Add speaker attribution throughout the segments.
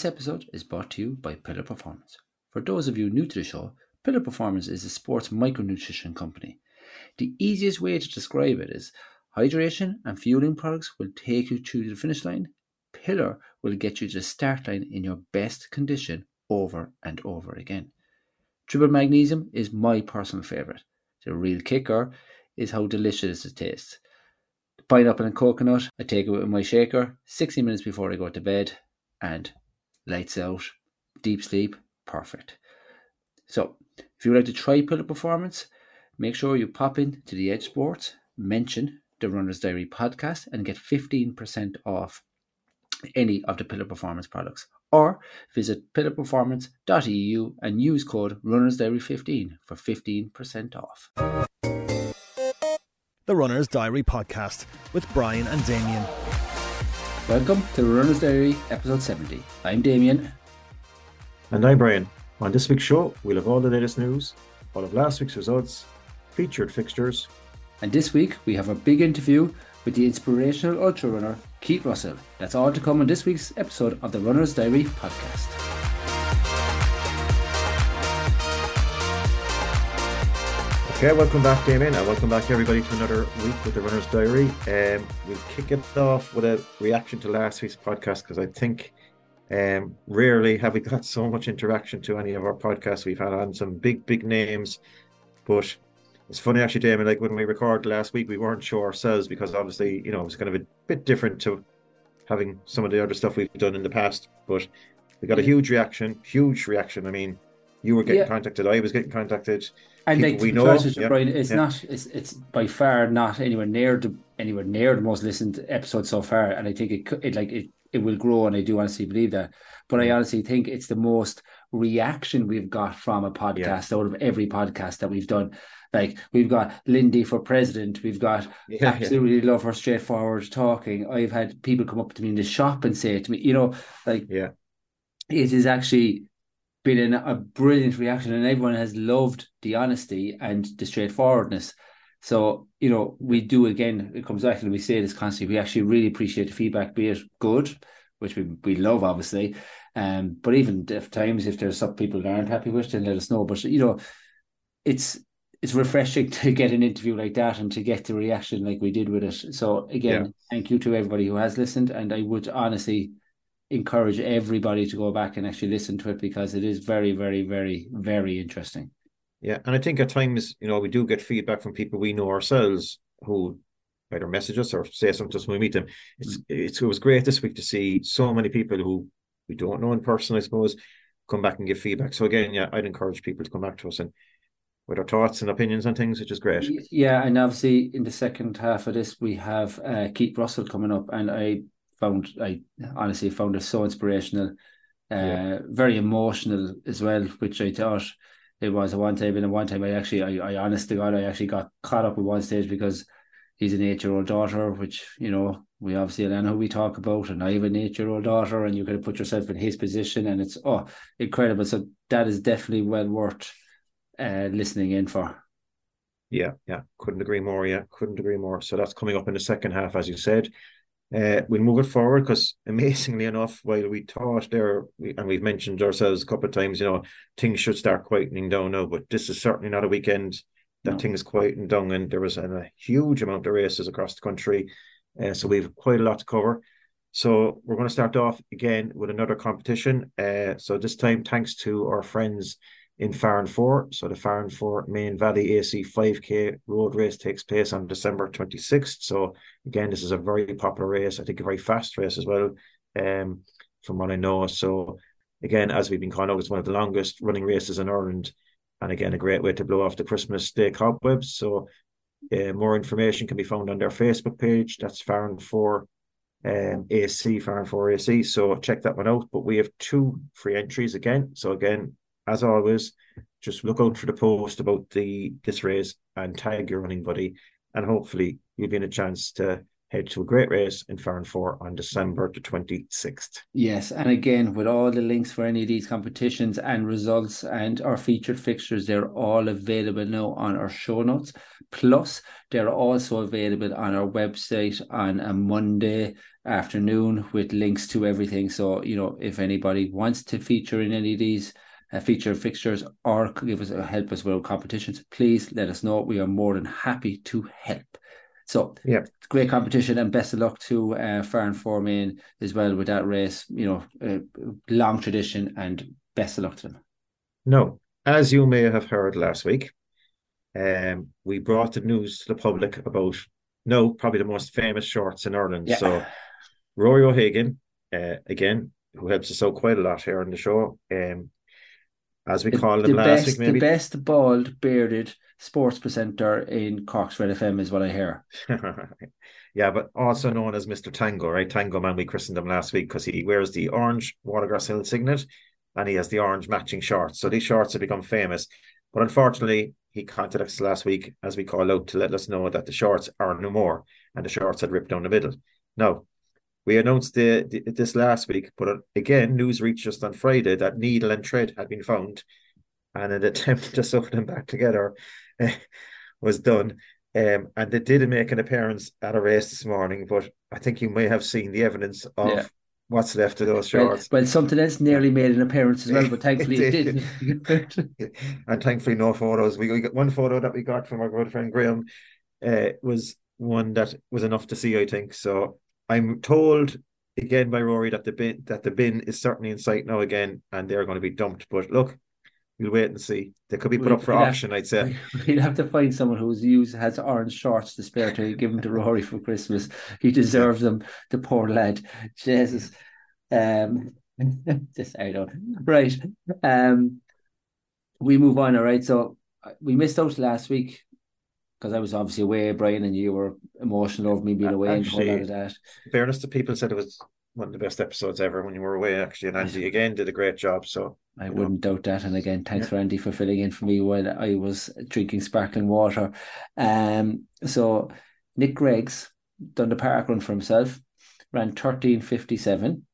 Speaker 1: This episode is brought to you by Pillar Performance. For those of you new to the show, Pillar Performance is a sports micronutrition company. The easiest way to describe it is hydration and fueling products will take you to the finish line. Pillar will get you to the start line in your best condition over and over again. Triple magnesium is my personal favourite. The real kicker is how delicious it tastes. Pineapple and coconut, I take it with my shaker 60 minutes before I go to bed and lights out, deep sleep, perfect. So, if you would like to try Pillar Performance, make sure you pop in to the Edge Sports, mention the Runner's Diary podcast, and get 15% off any of the Pillar Performance products. Or visit pillarperformance.eu and use code Runner's Diary 15 for 15% off.
Speaker 2: The Runner's Diary podcast with Brian and Damien.
Speaker 1: Welcome to the Runner's Diary, episode 70. I'm Damien.
Speaker 3: And I'm Brian. On this week's show, we'll have all the latest news, all of last week's results, featured fixtures.
Speaker 1: And this week, we have a big interview with the inspirational ultra runner, Keith Russell. That's all to come on this week's episode of the Runner's Diary podcast.
Speaker 3: Okay, welcome back, Damien, and welcome back, everybody, to another week with the Runner's Diary. Um, we'll kick it off with a reaction to last week's podcast because I think um, rarely have we got so much interaction to any of our podcasts. We've had on some big, big names, but it's funny actually, Damien. Like when we recorded last week, we weren't sure ourselves because obviously, you know, it was kind of a bit different to having some of the other stuff we've done in the past. But we got a huge reaction, huge reaction. I mean, you were getting
Speaker 1: Yeah.
Speaker 3: contacted, I was getting contacted.
Speaker 1: And like
Speaker 3: we know, yeah,
Speaker 1: Brian, it's
Speaker 3: yeah.
Speaker 1: not it's it's by far not anywhere near the anywhere near the most listened episode so far. And I think it could it like it it will grow and I do honestly believe that. But I
Speaker 3: Mm.
Speaker 1: honestly think it's the most reaction we've got from a podcast out of every podcast that we've done. Like we've got Lindie for president, we've got
Speaker 3: Yeah, yeah.
Speaker 1: absolutely love her straightforward talking. I've had people come up to me in the shop and say to me, you know, like
Speaker 3: Yeah.
Speaker 1: it is actually been a brilliant reaction, and everyone has loved the honesty and the straightforwardness. So, you know, we do again, it comes back and we say this constantly. We actually really appreciate the feedback, be it good, which we, we love, obviously. Um, but even if times if there's some people that aren't happy with, then let us know. But you know, it's it's refreshing to get an interview like that and to get the reaction like we did with it. So again,
Speaker 3: Yeah.
Speaker 1: thank you to everybody who has listened. And I would honestly encourage everybody to go back and actually listen to it because it is very, very, very, very interesting.
Speaker 3: Yeah, and I think at times, you know, we do get feedback from people we know ourselves who either message us or say something to us when we meet them. It's it's it was great this week to see so many people who we don't know in person, I suppose, come back and give feedback. So again, yeah, I'd encourage people to come back to us and with our thoughts and opinions on things, which is great.
Speaker 1: Yeah, and obviously in the second half of this, we have uh, Keith Russell coming up, and I found I honestly found it so inspirational, uh,
Speaker 3: Yeah.
Speaker 1: very emotional as well, which I thought it was at one time. And at one time, I actually, I, I honest to God, I actually got caught up at one stage because he's an eight-year-old daughter, which you know we obviously know who we talk about, and I have an eight-year-old daughter, and you kind of put yourself in his position, and it's oh incredible. So that is definitely well worth uh, listening in for.
Speaker 3: Yeah, yeah, couldn't agree more. Yeah, couldn't agree more. So that's coming up in the second half, as you said. Uh, we'll move it forward because amazingly enough, while we thought there, we, and we've mentioned ourselves a couple of times, you know, things should start quietening down now, but this is certainly not a weekend that
Speaker 1: No.
Speaker 3: things quieten down, and there was a, a huge amount of races across the country, uh, so we've quite a lot to cover. So we're going to start off again with another competition. Uh, so this time, thanks to our friends in Farranfore. So the Farn 4 Maine Valley AC 5K road race takes place on December 26th. So again, this is a very popular race. I think a very fast race as well, um, from what I know. So again, as we've been calling out, it's one of the longest running races in Ireland. And again, a great way to blow off the Christmas Day cobwebs. So uh, more information can be found on their Facebook page. That's Farranfore um, AC, Farranfore AC. So check that one out. But we have two free entries again. So again, as always, just look out for the post about the this race and tag your running buddy, and hopefully you'll be in a chance to head to a great race in Farranfore on December the 26th.
Speaker 1: Yes, and again, with all the links for any of these competitions and results and our featured fixtures, they're all available now on our show notes. Plus, they're also available on our website on a Monday afternoon with links to everything. So, you know, if anybody wants to feature in any of these uh, feature fixtures or give us uh, help us with competitions, please let us know. We are more than happy to help. So
Speaker 3: yeah,
Speaker 1: great competition and best of luck to uh, Farranfore as well with that race. You know, uh, long tradition and best of luck to them.
Speaker 3: No, as you may have heard last week, um, we brought the news to the public about no, probably the most famous shorts in Ireland. Yeah. So Rory O'Hagan, uh, again, who helps us out quite a lot here on the show. Um, as we call him last
Speaker 1: best,
Speaker 3: week, maybe
Speaker 1: the best bald bearded sports presenter in Cork's Red FM is what I hear.
Speaker 3: yeah, but also known as Mr. Tango, right? Tango man, we christened him last week because he wears the orange Watergrass Hill signet and he has the orange matching shorts. So these shorts have become famous. But unfortunately, he contacted us last week as we call out to let us know that the shorts are no more and the shorts had ripped down the middle. Now, we announced the, the, this last week, but again, news reached us on Friday that needle and thread had been found, and an attempt to sew them back together uh, was done. Um, and they did make an appearance at a race this morning, but I think you may have seen the evidence of yeah. what's left of those shorts.
Speaker 1: Well, well, something else nearly made an appearance as well, but thankfully it, it
Speaker 3: didn't. and thankfully, no photos. We got one photo that we got from our good friend Graham uh, was one that was enough to see, I think. So I'm told again by Rory that the bin that the bin is certainly in sight now again, and they're going to be dumped. But look, we'll wait and see. They could be put we'll, up for we'll auction,
Speaker 1: have,
Speaker 3: I'd say.
Speaker 1: We'll have to find someone who's used has orange shorts to spare to give them to Rory for Christmas. He deserves them, the poor lad. Jesus. Um just I don't right. Um we move on, all right. So uh, we missed out last week because I was obviously away, Brian, and you were emotional over me being away Actually, and all of that.
Speaker 3: Fairness to people said it was one of the best episodes ever when you were away, actually. And Andy again did a great job. So
Speaker 1: I wouldn't know. doubt that. And again, thanks yeah. for Andy for filling in for me while I was drinking sparkling water. Um, so Nick Griggs done the park run for himself, ran 1357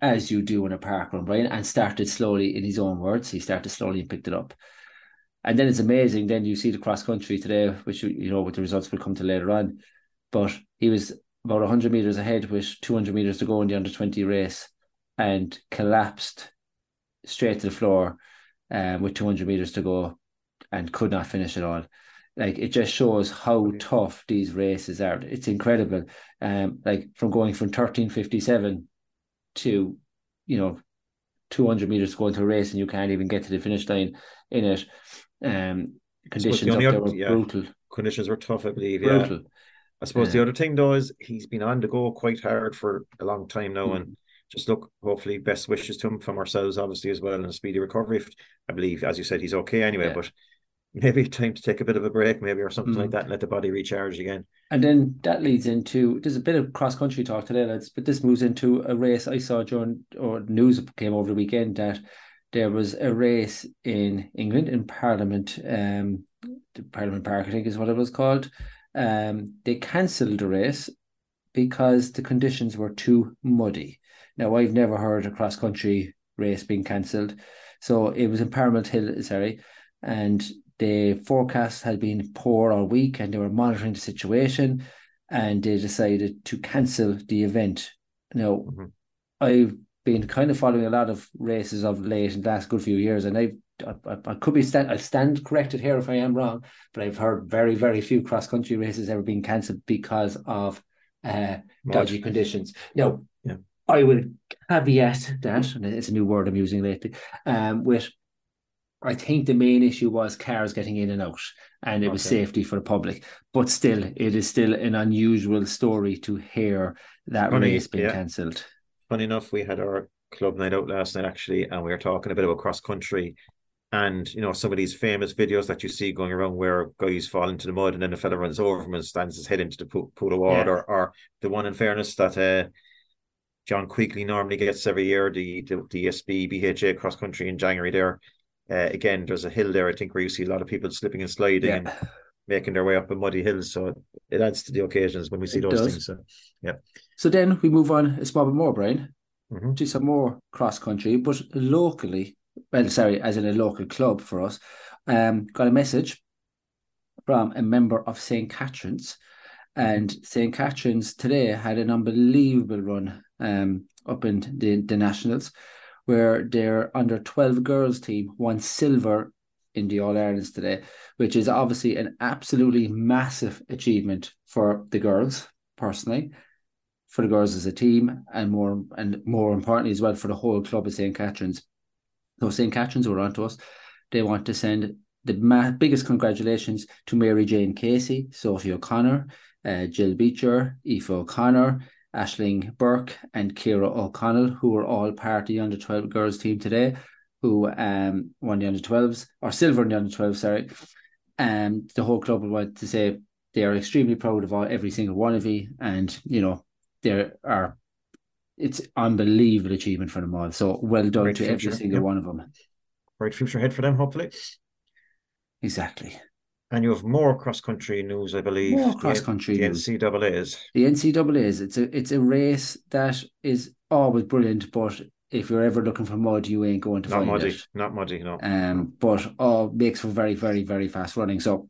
Speaker 1: as you do in a park run, Brian, and started slowly in his own words. He started slowly and picked it up. And then it's amazing. Then you see the cross country today, which you know, with the results will come to later on. But he was about 100 meters ahead with 200 meters to go in the under 20 race and collapsed straight to the floor um, with 200 meters to go and could not finish at all. Like it just shows how tough these races are. It's incredible. Um, like from going from 1357 to, you know, 200 meters to a race and you can't even get to the finish line in it. Um, conditions the other, were yeah, brutal.
Speaker 3: Conditions were tough, I believe. Brutal. Yeah. I suppose the other thing though is he's been on the go quite hard for a long time now, mm. and just look, hopefully, best wishes to him from ourselves, obviously, as well, and a speedy recovery. I believe, as you said, he's okay anyway, yeah. but maybe time to take a bit of a break, maybe, or something mm. like that, and let the body recharge again.
Speaker 1: And then that leads into there's a bit of cross country talk today, lads, but this moves into a race I saw during or news came over the weekend that there was a race in England in Parliament, um, Parliament Park, I think is what it was called. Um, they cancelled the race because the conditions were too muddy. Now, I've never heard a cross country race being cancelled. So it was in Parliament Hill, sorry, and the forecast had been poor all week and they were monitoring the situation and they decided to cancel the event. Now, mm-hmm. I've been kind of following a lot of races of late in the last good few years, and I've I, I, could be stand I stand corrected here if I am wrong, but I've heard very very few cross country races ever being cancelled because of uh, dodgy conditions. Now, yeah. I will caveat that, and it's a new word I'm using lately, um, with I think the main issue was cars getting in and out, and it okay. was safety for the public. But still, it is still an unusual story to hear that Funny, race being yeah. cancelled
Speaker 3: funny enough, we had our club night out last night actually, and we were talking a bit about cross country. And you know, some of these famous videos that you see going around where guys fall into the mud and then the fella runs over them and stands his head into the pool, pool of water, yeah. or, or, the one in fairness that uh, John Quigley normally gets every year, the the, the ESB BHA cross country in January there. Uh, again, there's a hill there, I think, where you see a lot of people slipping and sliding yeah. and making their way up a muddy hill. So it adds to the occasions when we see it those does. things. So yeah.
Speaker 1: So then we move on a small bit more, Brian, mm-hmm. to some more cross country, but locally. Well, sorry, as in a local club for us. Um, got a message from a member of St. Catherine's, And St. Catherine's today had an unbelievable run um, up in the, the Nationals, where their under 12 girls team won silver in the All Irelands today, which is obviously an absolutely massive achievement for the girls, personally, for the girls as a team, and more and more importantly as well for the whole club of St. Catherine's. So St. Catherine's were on to us. They want to send the ma- biggest congratulations to Mary Jane Casey, Sophie O'Connor, uh, Jill Beecher, Aoife O'Connor, Ashling Burke, and Kira O'Connell, who were all part of the under 12 girls team today, who um, won the under 12s, or silver in the under 12, sorry. And um, the whole club would want to say they are extremely proud of all, every single one of you. And, you know, there are, it's unbelievable achievement for them all. So well done Great to future. every single one of them.
Speaker 3: Great future ahead for them, hopefully.
Speaker 1: Exactly.
Speaker 3: And you have more cross country news, I believe.
Speaker 1: More cross country
Speaker 3: the,
Speaker 1: news.
Speaker 3: The NCAA's.
Speaker 1: The NCAA's. It's a it's a race that is always brilliant, but if you're ever looking for mud, you ain't going to
Speaker 3: not
Speaker 1: find
Speaker 3: muddy,
Speaker 1: it.
Speaker 3: Not muddy, no.
Speaker 1: Um, but oh, makes for very, very, very fast running. So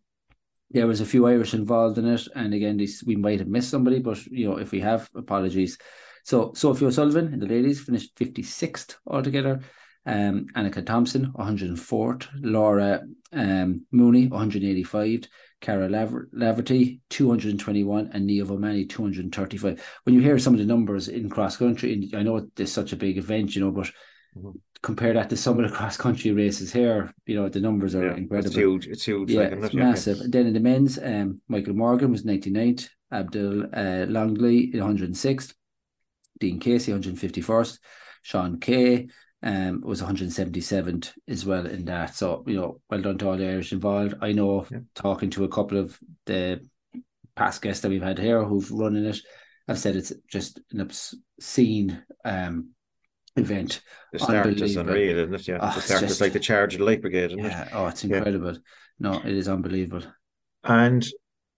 Speaker 1: there was a few Irish involved in it, and again, this we might have missed somebody, but you know, if we have, apologies. So Sophie O'Sullivan and the ladies finished 56th altogether um, Annika Thompson, 104th, Laura um, Mooney, 185, Cara Laver- Laverty, 221, and Nia O'Malley, 235. When you hear some of the numbers in cross country, and I know it's such a big event, you know, but mm-hmm. compare that to some of the cross country races here, you know, the numbers are yeah, incredible.
Speaker 3: It's huge. It's huge.
Speaker 1: Yeah, it's massive. Yeah. Then in the men's, um, Michael Morgan was 99th, Abdul uh, Longley, 106th, Dean Casey, 151st, Sean Kay, um, was 177th as well in that. So, you know, well done to all the Irish involved. I know yeah. talking to a couple of the past guests that we've had here who've run in it, I've said it's just an obscene um, event.
Speaker 3: The start is unreal, isn't it? Yeah, oh, the start just, is like the charge of the Light Brigade, isn't
Speaker 1: yeah,
Speaker 3: it?
Speaker 1: Oh, it's incredible. Yeah. No, it is unbelievable.
Speaker 3: And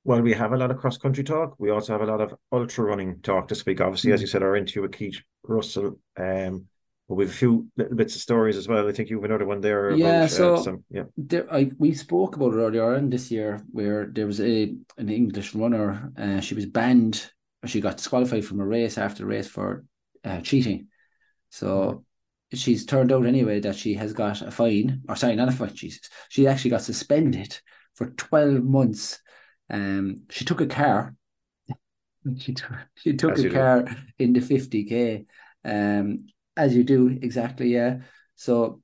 Speaker 3: while we have a lot of cross country talk, we also have a lot of ultra running talk this week. Obviously, mm. as you said, our interview with Keith Russell um, but we've a few little bits of stories as well. I think you have another one there.
Speaker 1: Yeah, about, so uh, some, yeah, there, I we spoke about it earlier on this year where there was a an English runner. Uh, she was banned. She got disqualified from a race after the race for uh, cheating. So she's turned out anyway that she has got a fine, or sorry, not a fine. Jesus, she actually got suspended for twelve months. Um, she took a car. she took she took As a car do. in the fifty k. Um, as you do, exactly, yeah. So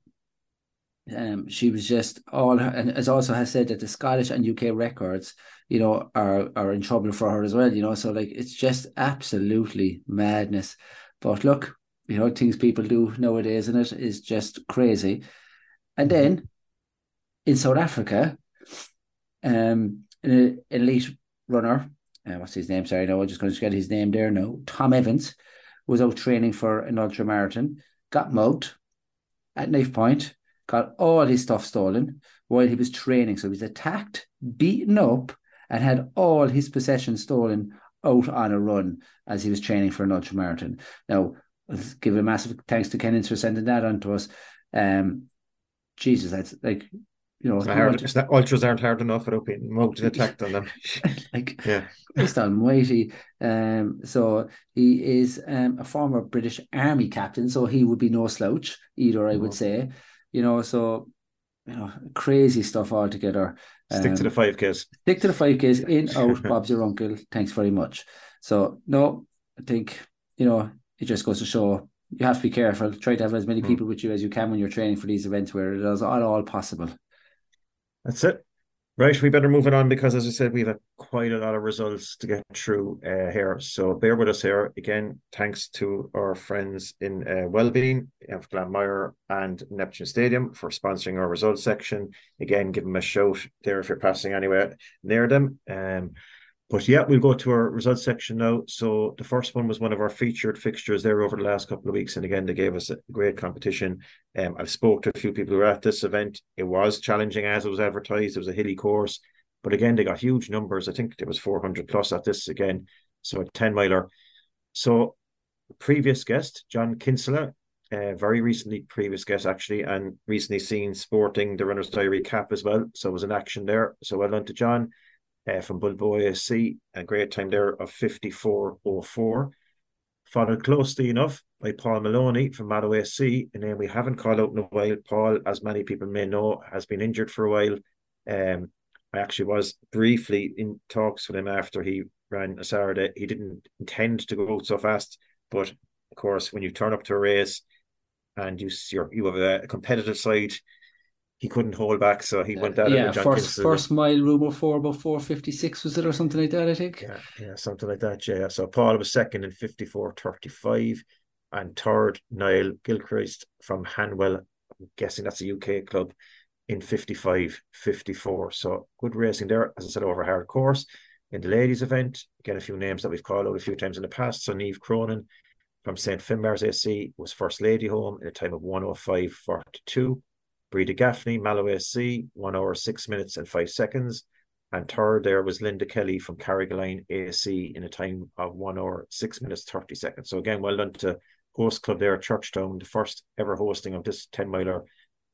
Speaker 1: um, she was just all, and as also has said that the Scottish and UK records, you know, are are in trouble for her as well. You know, so like it's just absolutely madness. But look, you know, things people do nowadays, and it is just crazy. And then in South Africa, um, an elite runner, uh, what's his name? Sorry, no, I'm just going to get his name there. No, Tom Evans was out training for an ultra marathon, got mugged at knife point, got all his stuff stolen while he was training. So he was attacked, beaten up, and had all his possessions stolen out on a run as he was training for an ultra marathon. Now, let's give a massive thanks to Kennins for sending that on to us. Um, Jesus, that's like you know,
Speaker 3: hard, not, ultras aren't hard enough without being and attacked on them.
Speaker 1: like, yeah, Christ Almighty. Um, so he is um, a former British Army captain, so he would be no slouch either. I would say, you know, so you know, crazy stuff altogether.
Speaker 3: Stick um, to the five Ks.
Speaker 1: Stick to the five Ks. In out, Bob's your uncle. Thanks very much. So no, I think you know it just goes to show you have to be careful. Try to have as many hmm. people with you as you can when you're training for these events where it is all, all possible.
Speaker 3: That's it. Right, we better move it on because, as I said, we have quite a lot of results to get through uh, here. So bear with us here. Again, thanks to our friends in uh, Well Bean of Glanmire and Neptune Stadium for sponsoring our results section. Again, give them a shout there if you're passing anywhere near them. Um, but yeah, we'll go to our results section now. So the first one was one of our featured fixtures there over the last couple of weeks, and again they gave us a great competition. Um, I've spoke to a few people who were at this event. It was challenging as it was advertised. It was a hilly course, but again they got huge numbers. I think there was 400 plus at this again, so a 10 miler. So previous guest John Kinsella, uh, very recently previous guest actually, and recently seen sporting the Runner's Diary cap as well. So it was an action there. So well done to John. Uh, from Bulbo ASC, a great time there of 54.04. Followed closely enough by Paul Maloney from Mallow ASC, and then we haven't called out in a while. Paul, as many people may know, has been injured for a while. Um, I actually was briefly in talks with him after he ran a Saturday. He didn't intend to go out so fast, but of course, when you turn up to a race and you you have a competitive side, he couldn't hold back, so he went out.
Speaker 1: Yeah, first first mile rumor four about four fifty six was it or something like that? I think.
Speaker 3: Yeah, yeah, something like that. Yeah. So Paul was second in fifty four thirty five, and third Niall Gilchrist from Hanwell. I'm guessing that's a UK club in 55 54. So good racing there, as I said, over hard course. In the ladies' event, again, a few names that we've called out a few times in the past. So Neve Cronin from St. Finbarr's AC was first lady home in a time of 105.42. Breda Gaffney, Mallow AC, one hour, six minutes and five seconds. And third there was Linda Kelly from Carrigaline AC in a time of one hour, six minutes, 30 seconds. So again, well done to host club there at Churchtown, the first ever hosting of this 10 miler.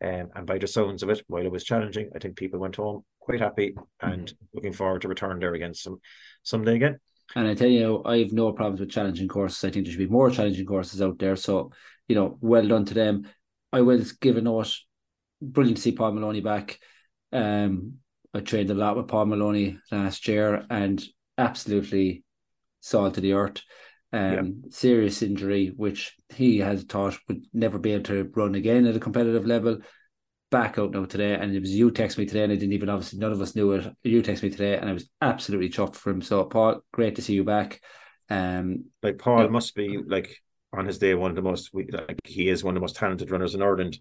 Speaker 3: Um, and by the sounds of it, while it was challenging, I think people went home quite happy and mm-hmm. looking forward to return there again some someday again.
Speaker 1: And I tell you, I have no problems with challenging courses. I think there should be more challenging courses out there. So, you know, well done to them. I will give a note. Brilliant to see Paul Maloney back. Um, I trained a lot with Paul Maloney last year and absolutely salt to the earth. Um, yeah. serious injury, which he had thought would never be able to run again at a competitive level back out now today, and it was you text me today, and I didn't even obviously none of us knew it. You text me today, and I was absolutely chuffed for him. So Paul, great to see you back. Um,
Speaker 3: like Paul yeah. must be like on his day one of the most like he is one of the most talented runners in Ireland.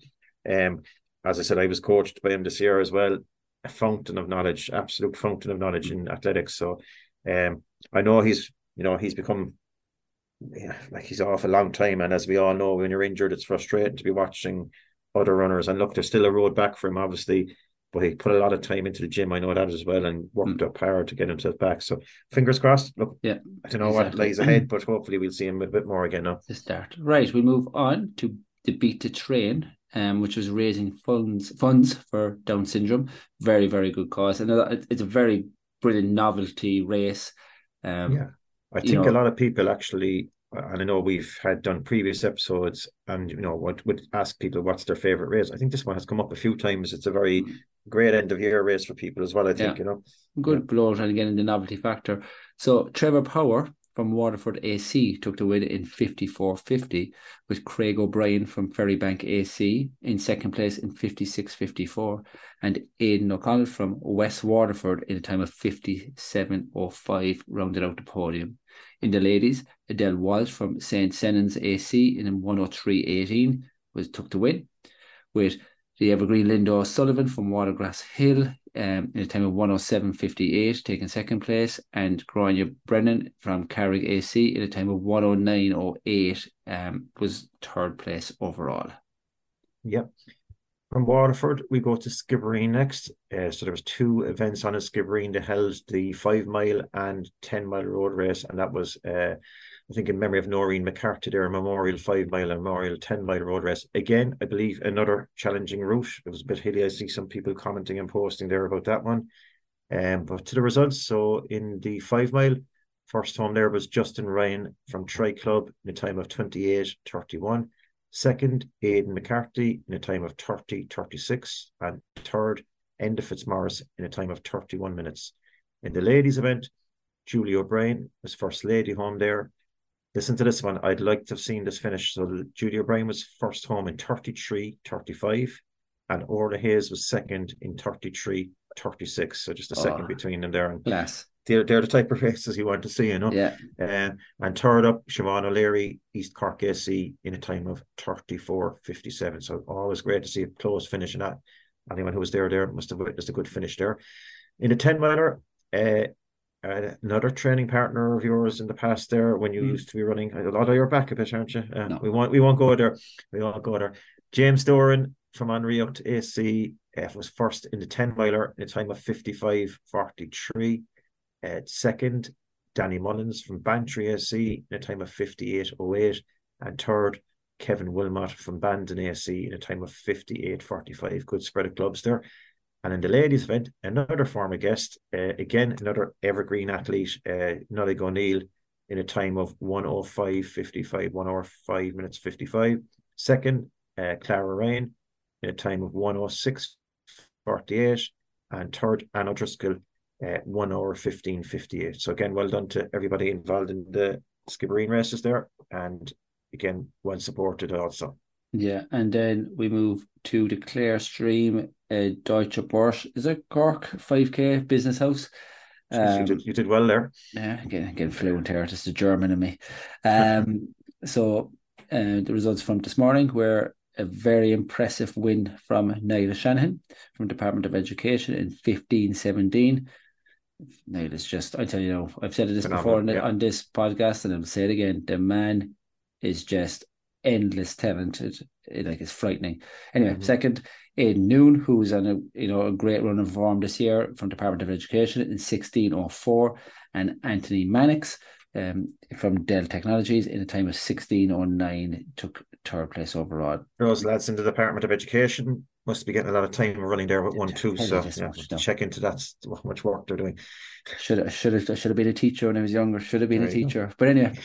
Speaker 3: Um, as I said, I was coached by him this year as well. A fountain of knowledge, absolute fountain of knowledge in athletics. So, um, I know he's you know he's become yeah, like he's off a long time, and as we all know, when you're injured, it's frustrating to be watching other runners. And look, there's still a road back for him, obviously, but he put a lot of time into the gym. I know that as well, and worked mm. up hard to get himself back. So fingers crossed. Look,
Speaker 1: yeah,
Speaker 3: I don't know exactly. what lies ahead, but hopefully we'll see him a bit more again now.
Speaker 1: To start, right? We move on to the Beat the Train. Um, which was raising funds funds for Down syndrome. Very, very good cause, and it's a very brilliant novelty race. Um,
Speaker 3: yeah, I think know, a lot of people actually and I know we've had done previous episodes, and you know, what would ask people what's their favorite race. I think this one has come up a few times. It's a very great end of year race for people as well. I think yeah. you know,
Speaker 1: good yeah. blowout, and again in the novelty factor. So Trevor Power from Waterford AC took the win in 54.50 with Craig O'Brien from Ferrybank AC in second place in 56.54 and Aidan O'Connell from West Waterford in a time of 57.05 rounded out the podium. In the ladies, Adele Walsh from St. Senan's AC in 103.18 was took the win, with the Evergreen Linda Sullivan from Watergrass Hill um, in a time of 107.58 taking second place, and Grania Brennan from Carrick AC in a time of 109.08 um, was third place overall.
Speaker 3: Yep. From Waterford, we go to Skibbereen next. Uh, so there was two events on a Skibbereen. They held the five mile and ten mile road race, and that was, uh, I think, in memory of Noreen McCarthy, there, a Memorial five mile and Memorial ten mile road race. Again, I believe another challenging route. It was a bit hilly. I see some people commenting and posting there about that one. Um, but to the results, so in the five mile, first home there was Justin Ryan from Tri Club in a time of 28 31. Second, Aidan McCarthy in a time of 30 36. And third, Enda Fitzmaurice in a time of 31 minutes. In the ladies' event, Julie O'Brien was first lady home there. Listen to this one. I'd like to have seen this finish. So Julie O'Brien was first home in 33 35. And Orla Hayes was second in 33 36. So just a second oh, between them there. And
Speaker 1: yes
Speaker 3: they're, they're the type of races you want to see, you know.
Speaker 1: Yeah.
Speaker 3: Uh, and third up, Siobhan O'Leary, East Cork AC in a time of 34.57. So always great to see a close finish in that. Anyone who was there there must have witnessed a good finish there. In the 10 miler, uh, another training partner of yours in the past there when you mm. used to be running a lot of your back a bit, aren't you? Uh, no. We want we won't go there. We won't go there. James Doran from to AC uh, was first in the 10 miler in a time of 55.43. Uh, second, Danny Mullins from Bantry AC in a time of 58.08. And third, Kevin Wilmot from Bandon AC in a time of 58.45. Good spread of clubs there. And in the ladies' event, another former guest, uh, again, another evergreen athlete, uh, Nolly O'Neill, in a time of 105.55, 1 hour 5 minutes 55. Second, uh, Clara Rain, in a time of 106.48. And third, Anna Driscoll, uh, 1 hour 15.58. So again, well done to everybody involved in the skibbereen races there. And again, well supported also.
Speaker 1: Yeah, and then we move to the Clearstream uh, Deutsche Börse. Is it Cork 5K Business House?
Speaker 3: Um, you, did, you did well there.
Speaker 1: Yeah, again, again fluent here. It's the German in me. Um, so uh, the results from this morning were a very impressive win from Niall Shanahan from Department of Education in 1517. Niall is just, I tell you, I've said it this Phenomenal, before yeah. on this podcast and I'll say it again. The man is just endless talented. Like it's frightening. Anyway, mm-hmm. second, Aidan Noon, who's on a you know a great run of form this year from Department of Education in 1604, and Anthony Mannix um, from Dell Technologies in a time of 1609 took third place overall.
Speaker 3: Those lads in the Department of Education must be getting a lot of time running there with one two. So yeah, check into that. How much work they're doing.
Speaker 1: Should have should have should have been a teacher when I was younger. Should have been there a teacher. But anyway,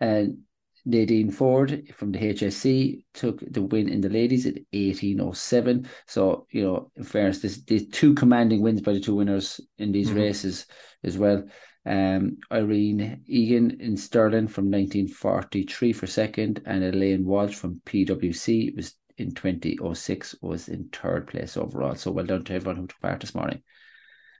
Speaker 1: and Nadine Ford from the HSC took the win in the ladies at 1807. So, you know, in fairness, this, the two commanding wins by the two winners in these mm-hmm. races as well. Um, Irene Egan in Sterling from 1943 for second, and Elaine Walsh from PwC was in 2006 was in third place overall. So well done to everyone who took part this morning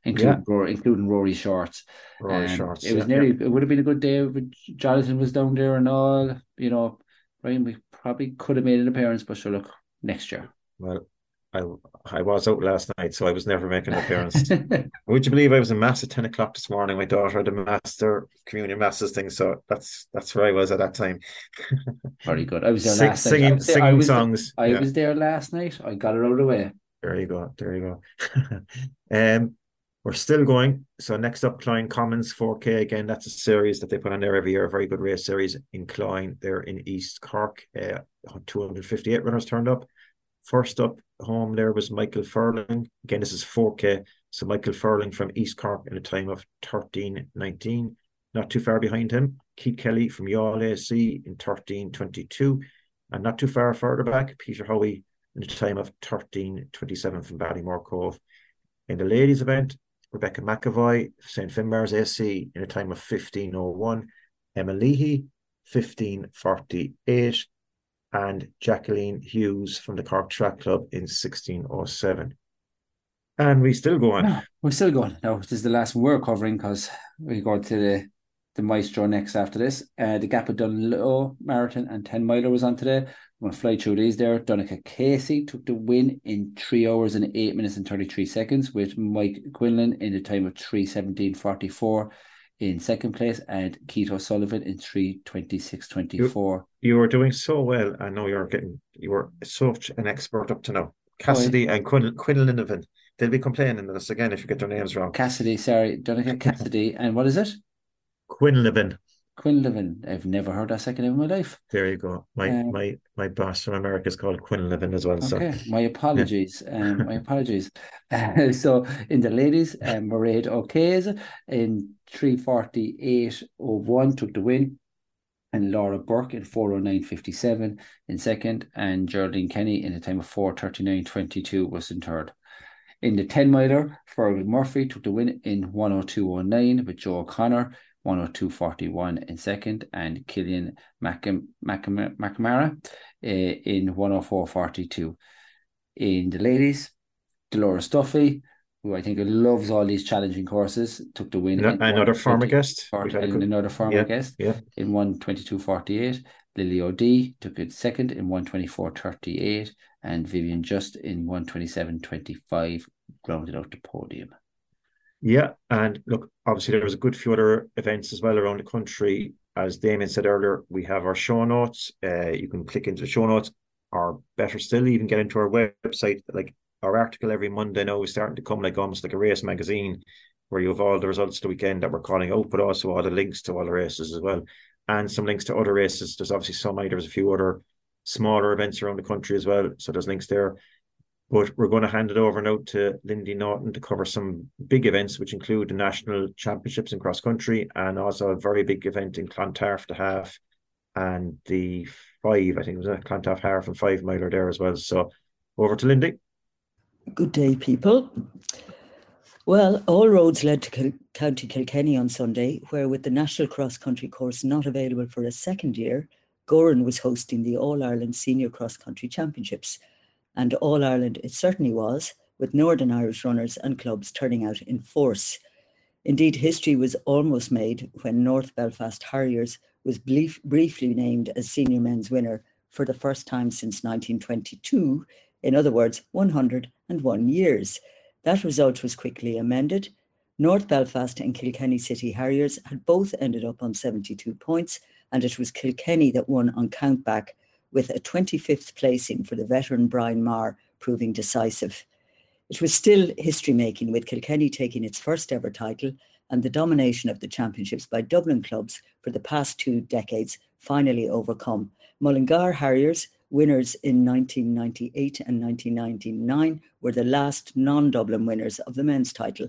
Speaker 1: including yeah. Rory, including Rory Shorts.
Speaker 3: Rory um, Shorts.
Speaker 1: It was yeah, nearly. Yeah. It would have been a good day if Jonathan was down there and all. You know, Ryan, we probably could have made an appearance, but sure, look next year.
Speaker 3: Well, I I was out last night, so I was never making an appearance. Would you believe I was in mass at ten o'clock this morning? My daughter had a master communion masses thing, so that's that's where I was at that time.
Speaker 1: Very good. I was there
Speaker 3: Sing,
Speaker 1: last
Speaker 3: singing,
Speaker 1: night.
Speaker 3: Singing I was songs.
Speaker 1: I yeah. was there last night. I got it out of the way.
Speaker 3: There you go. There you go. um, we're still going. So next up, Cloyne Commons 4K. Again, that's a series that they put on there every year. A very good race series in Cloyne. They're in East Cork. Uh, 258 runners turned up. First up home there was Michael Furling. Again, this is 4K. So Michael Furling from East Cork in a time of 13.19. Not too far behind him, Keith Kelly from Youghal AC in 13.22. And not too far further back, Peter Howie in a time of 13.27 from Ballymore Cobh. In the ladies' event, Rebecca McAvoy, St. Finbar's AC in a time of 15.01, Emma Leahy, 15.48, and Jacqueline Hughes from the Cork Track Club in 16.07. And we still go on.
Speaker 1: No, we're still going. No, this is the last we're covering because we go to the the Maestro next after this. Uh, the Gap of Dunloe Marathon and 10 miler was on today. I'm going to fly through these there. Donica Casey took the win in three hours and eight minutes and 33 seconds, with Mike Quinlan in the time of 317.44 in second place, and Keith O'Sullivan in 326.24.
Speaker 3: You, you were doing so well. I know you're getting, you were such an expert up to now. Cassidy oh, and Quin, Quinlan, they'll be complaining to us again if you get their names wrong.
Speaker 1: Cassidy, sorry, Donica Cassidy, and what is it?
Speaker 3: Quinlivan.
Speaker 1: Quinlivan. I've never heard that second name in my life.
Speaker 3: There you go. My um, my my boss from America is called Quinlivan as well. Okay.
Speaker 1: So my apologies. um, my apologies. Uh, so in the ladies, um, Mairead O'Kays in three forty eight oh one took the win. And Laura Burke in 409.57 in second, and Geraldine Kenny in a time of 439.22 was in third. In the 10 miler, Fergal Murphy took the win in 102.09 with Joe O'Connor 102.41 in second, and Killian McNamara uh, in 104.42. In the ladies, Dolores Duffy, who I think loves all these challenging courses, took the win.
Speaker 3: another former guest.
Speaker 1: Another former
Speaker 3: yeah,
Speaker 1: guest
Speaker 3: yeah.
Speaker 1: in 122.48. Lily O'D took it second in 124.38, and Vivian Just in 127.25 grounded out the podium.
Speaker 3: Yeah, and look, obviously there was a good few other events as well around the country. As Damien said earlier, we have our show notes. Uh, you can click into the show notes, or better still, even get into our website. Like our article every Monday now is starting to come like almost like a race magazine, where you have all the results of the weekend that we're calling out, but also all the links to all the races as well, and some links to other races. There's obviously some. There's a few other smaller events around the country as well, so there's links there But we're going to hand it over now to Lindie Naughton to cover some big events, which include the national championships in cross country and also a very big event in Clontarf, the half, and the five, I think it was a Clontarf half and five miler there as well. So over to Lindie.
Speaker 4: Good day, people. Well, all roads led to Kil- County Kilkenny on Sunday, where, with the National Cross Country course not available for a second year, Gowran was hosting the All Ireland Senior Cross Country Championships. And All Ireland it certainly was, with Northern Irish runners and clubs turning out in force. Indeed, history was almost made when North Belfast Harriers was brief, briefly named as senior men's winner for the first time since 1922, in other words, 101 years. That result was quickly amended. North Belfast and Kilkenny City Harriers had both ended up on 72 points, and it was Kilkenny that won on countback, with a 25th placing for the veteran Brian Maher proving decisive. It was still history making, with Kilkenny taking its first ever title and the domination of the championships by Dublin clubs for the past two decades finally overcome. Mullingar Harriers winners in 1998 and 1999 were the last non-Dublin winners of the men's title.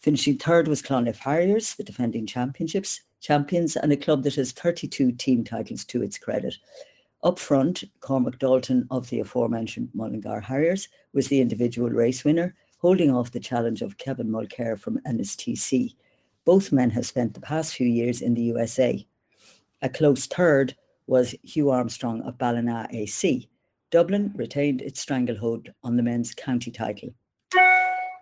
Speaker 4: Finishing third was Clonliffe Harriers, the defending championships champions, and a club that has 32 team titles to its credit. Up front, Cormac Dalton of the aforementioned Mullingar Harriers was the individual race winner, holding off the challenge of Kevin Mulcair from NSTC. Both men have spent the past few years in the USA. A close third was Hugh Armstrong of Ballina AC. Dublin retained its stranglehold on the men's county title.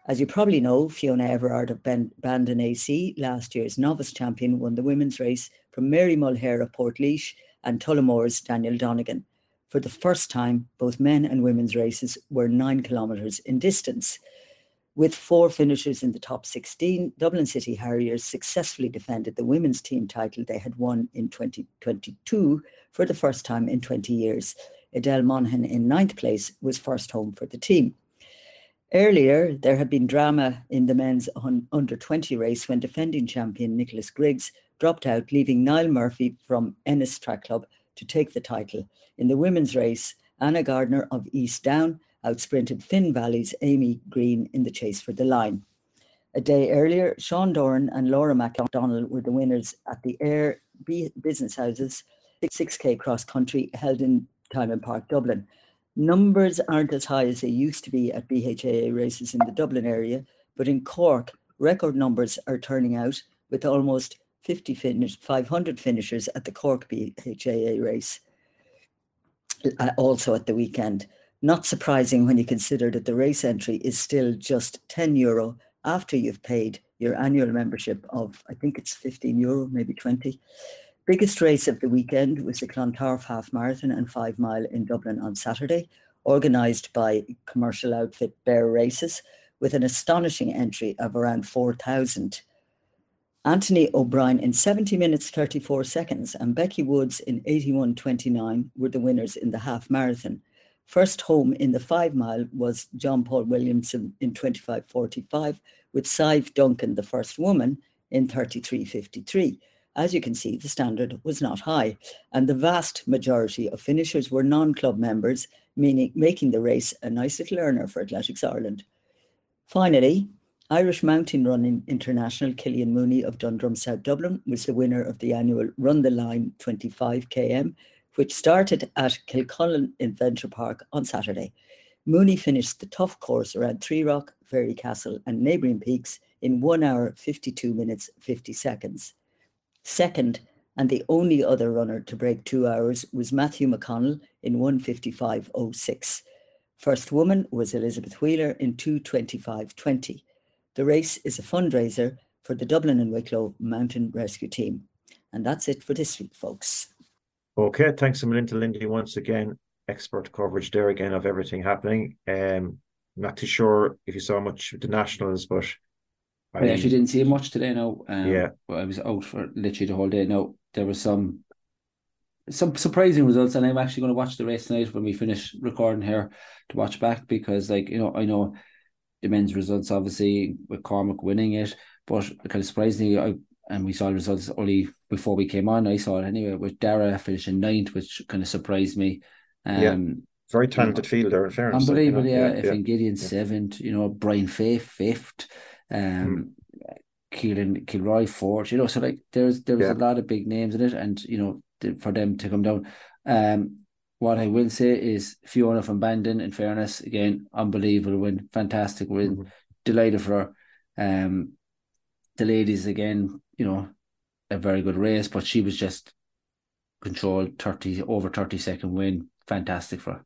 Speaker 4: As you probably know, Fiona Everard of ben- Bandon AC, last year's novice champion, won the women's race from Mary Mulhare of Portlaoise and Tullamore's Danielle Donegan. For the first time, both men and women's races were nine kilometres in distance. With four finishers in the top 16, Dublin City Harriers successfully defended the women's team title they had won in 2022 for the first time in 20 years. Adele Monaghan in ninth place was first home for the team. Earlier, there had been drama in the men's under 20 race when defending champion Nicholas Griggs dropped out, leaving Niall Murphy from Ennis Track Club to take the title. In the women's race, Anna Gardner of East Down outsprinted Finn Valley's Amy Green in the chase for the line. A day earlier, Sean Doran and Laura McDonald were the winners at the Ayr Business Houses 6K cross country held in Thomond Park, Dublin. Numbers aren't as high as they used to be at BHAA races in the Dublin area, but in Cork, record numbers are turning out with almost 50 finish, 500 finishers at the Cork BHAA race, uh, also at the weekend. Not surprising when you consider that the race entry is still just 10 euro after you've paid your annual membership of, I think it's 15 euro, maybe 20. Biggest race of the weekend was the Clontarf Half Marathon and Five Mile in Dublin on Saturday, organised by commercial outfit Bear Races, with an astonishing entry of around 4,000. Anthony O'Brien in 70 minutes 34 seconds and Becky Woods in 81.29 were the winners in the half marathon. First home in the five mile was John Paul Williamson in 25.45, with Sive Duncan, the first woman, in 33.53. As you can see, the standard was not high, and the vast majority of finishers were non club members, meaning making the race a nice little earner for Athletics Ireland. Finally, Irish Mountain Running International Killian Mooney of Dundrum South Dublin was the winner of the annual Run the Line 25 km which started at Kilcullen Adventure Park on Saturday. Mooney finished the tough course around Three Rock, Fairy Castle, and neighbouring peaks in 1 hour 52 minutes 50 seconds. Second, and the only other runner to break two hours was Matthew McConnell in 155.06. First woman was Elizabeth Wheeler in 225.20. The race is a fundraiser for the Dublin and Wicklow Mountain Rescue Team. And that's it for this week, folks.
Speaker 3: Okay, thanks a million to Lindie once again. Expert coverage there again of everything happening. Um, not too sure if you saw much of the nationals, but
Speaker 1: I, I actually didn't see much today. No,
Speaker 3: um, yeah,
Speaker 1: I was out for literally the whole day. No, there was some some surprising results, and I'm actually going to watch the race tonight when we finish recording here to watch back because, like you know, I know the men's results obviously with Cormac winning it, but kind of surprisingly, I and we saw the results only before we came on. I saw it anyway with Dara finishing ninth, which kind of surprised me. Um,
Speaker 3: yeah. very talented fielder. In fairness,
Speaker 1: unbelievable. You know, yeah, yeah, if Gideon yeah. seventh, you know Brian Faith fifth, um, mm. Keelan Kilroy fourth. You know, so like there's there's yeah. a lot of big names in it, and you know for them to come down. Um, what I will say is Fiona from Bandon, in fairness, again, unbelievable win, fantastic win, mm-hmm. delighted for her. Um, the ladies again, you know, a very good race, but she was just controlled 30 over 30 second win. Fantastic for her.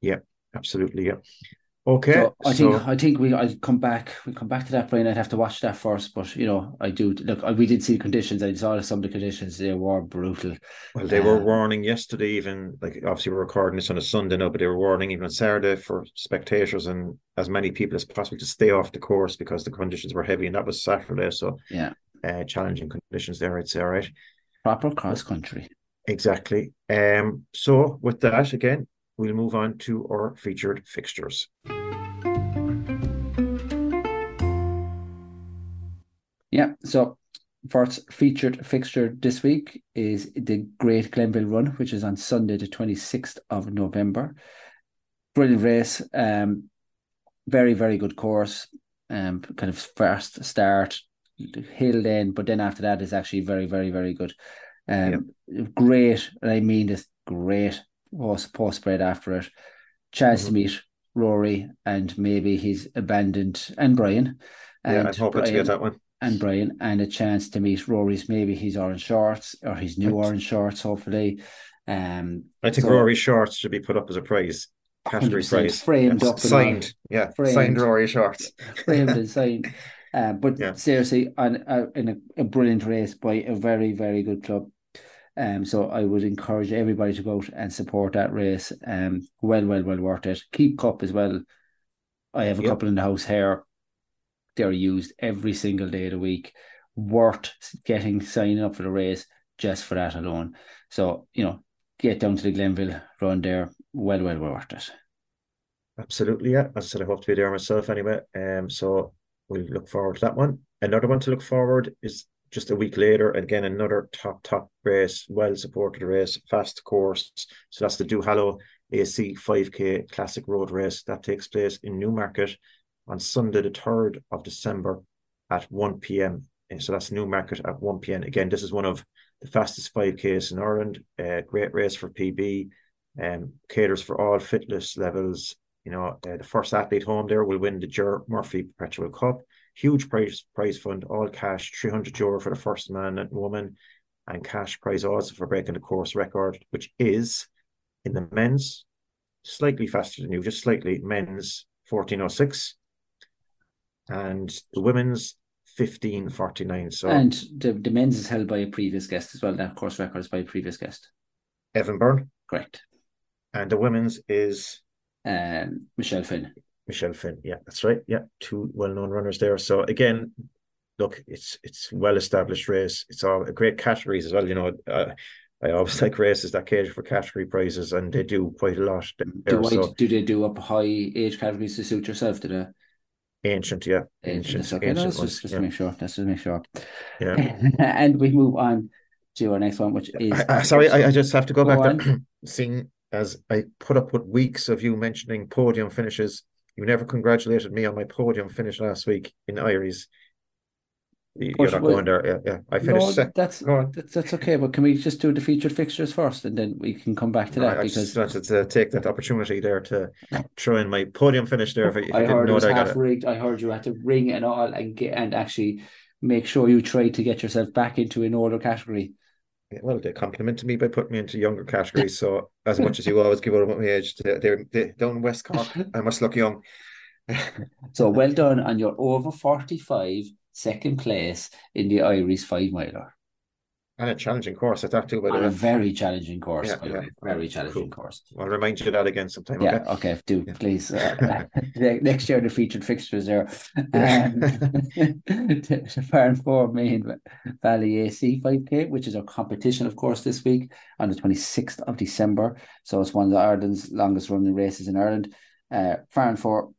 Speaker 3: Yeah, absolutely. Yeah. Okay.
Speaker 1: So I so... think I think we I come back we come back to that Brian. I'd have to watch that first, but you know I do look. We did see the conditions. I saw some of the conditions. They were brutal.
Speaker 3: Well, they um, were warning yesterday. Even like obviously we're recording this on a Sunday now, but they were warning even on Saturday for spectators and as many people as possible to stay off the course because the conditions were heavy, and that was Saturday. So
Speaker 1: yeah,
Speaker 3: uh, challenging conditions there. I'd say all right.
Speaker 1: Proper cross country.
Speaker 3: Exactly. Um. So with that again, we'll move on to our featured fixtures.
Speaker 1: Yeah, so first featured fixture this week is the Great Glenville Run, which is on Sunday, the 26th of November. Brilliant race, um, very, very good course, um, kind of first start, hill then, but then after that is actually very, very, very good. Um, yep. Great, and I mean this, great post, spread after it. Chance mm-hmm. to meet Rory and maybe he's abandoned and Brian.
Speaker 3: And yeah, I'm hoping Brian, to get that one.
Speaker 1: And Brian, and a chance to meet Rory's maybe his orange shorts or his new right. orange shorts, hopefully. Um,
Speaker 3: I think so, Rory's shorts should be put up as a prize, category prize,
Speaker 1: framed yeah, up,
Speaker 3: signed, yeah, framed, signed Rory shorts,
Speaker 1: framed and signed. Uh, but yeah. seriously, on, uh, in a, a brilliant race by a very, very good club. Um, so I would encourage everybody to go out and support that race. Um, well, well, well worth it. Keep Cup as well. I have a yep. couple in the house here. They're used every single day of the week. Worth getting signing up for the race just for that alone. So you know, get down to the Glenville run there. Well, well, well worth it.
Speaker 3: Absolutely, yeah. As I said, I hope to be there myself anyway. Um, so we'll look forward to that one. Another one to look forward is just a week later, again, another top, top race, well supported race, fast course. So that's the Duhallow AC 5K Classic Road Race that takes place in Newmarket on Sunday, the 3rd of December at 1 p.m. So that's Newmarket at 1 p.m. Again, this is one of the fastest 5Ks in Ireland. Uh, great race for PB, um, caters for all fitness levels. You know, uh, the first athlete home there will win the Ger Murphy Perpetual Cup huge prize prize fund, all cash, 300 euro for the first man and woman, and cash prize also for breaking the course record, which is in the men's slightly faster than you, just slightly men's 1406, and the women's 1549. So
Speaker 1: and the, the men's is held by a previous guest as well. That course record is by a previous guest.
Speaker 3: Evan Byrne.
Speaker 1: Correct.
Speaker 3: And the women's is
Speaker 1: um, Michelle Finn.
Speaker 3: Michelle Finn. Yeah, that's right. Yeah, two well-known runners there. So again, look, it's it's well-established race. It's all great categories as well. You know, uh, I always like races that cater for category prizes, and they do quite a lot.
Speaker 1: There, do, so. do they do up high age categories to suit yourself? Do they?
Speaker 3: Ancient, yeah.
Speaker 1: Ancient, ancient, okay. ancient no, just, just yeah. to make sure. Let's just make sure.
Speaker 3: Yeah.
Speaker 1: and we move on to our next one, which is.
Speaker 3: I, I, sorry, I, I, just have to go, go back to seeing as I put up with weeks of you mentioning podium finishes you never congratulated me on my podium finish last week in Iries. You're not going there. Yeah, yeah. I finished.
Speaker 1: No, that's, that's that's okay. But can we just do the featured fixtures first, and then we can come back to that?
Speaker 3: I
Speaker 1: because
Speaker 3: just wanted to take that opportunity there to throw in my podium finish there. If, if
Speaker 1: I heard
Speaker 3: it
Speaker 1: was half rigged. I heard you had to ring and all, and get and actually make sure you try to get yourself back into an order category
Speaker 3: well, they complimented me by putting me into younger categories. So as much as you always give out about my age, they're, they're down West Cork. I must look young.
Speaker 1: so well done on your over 45 second place in the Irish five miler.
Speaker 3: And a challenging course at that too, by
Speaker 1: the way. A very challenging course, yeah, yeah. very challenging cool. course.
Speaker 3: I'll remind you that again sometime.
Speaker 1: Yeah, okay, okay do yeah. please. Uh, next year, the featured fixtures there. Um, Farranfore Maine Valley AC 5K, which is our competition, of course, this week on the 26th of December. So it's one of the Ireland's longest running races in Ireland. Uh, Farranfore.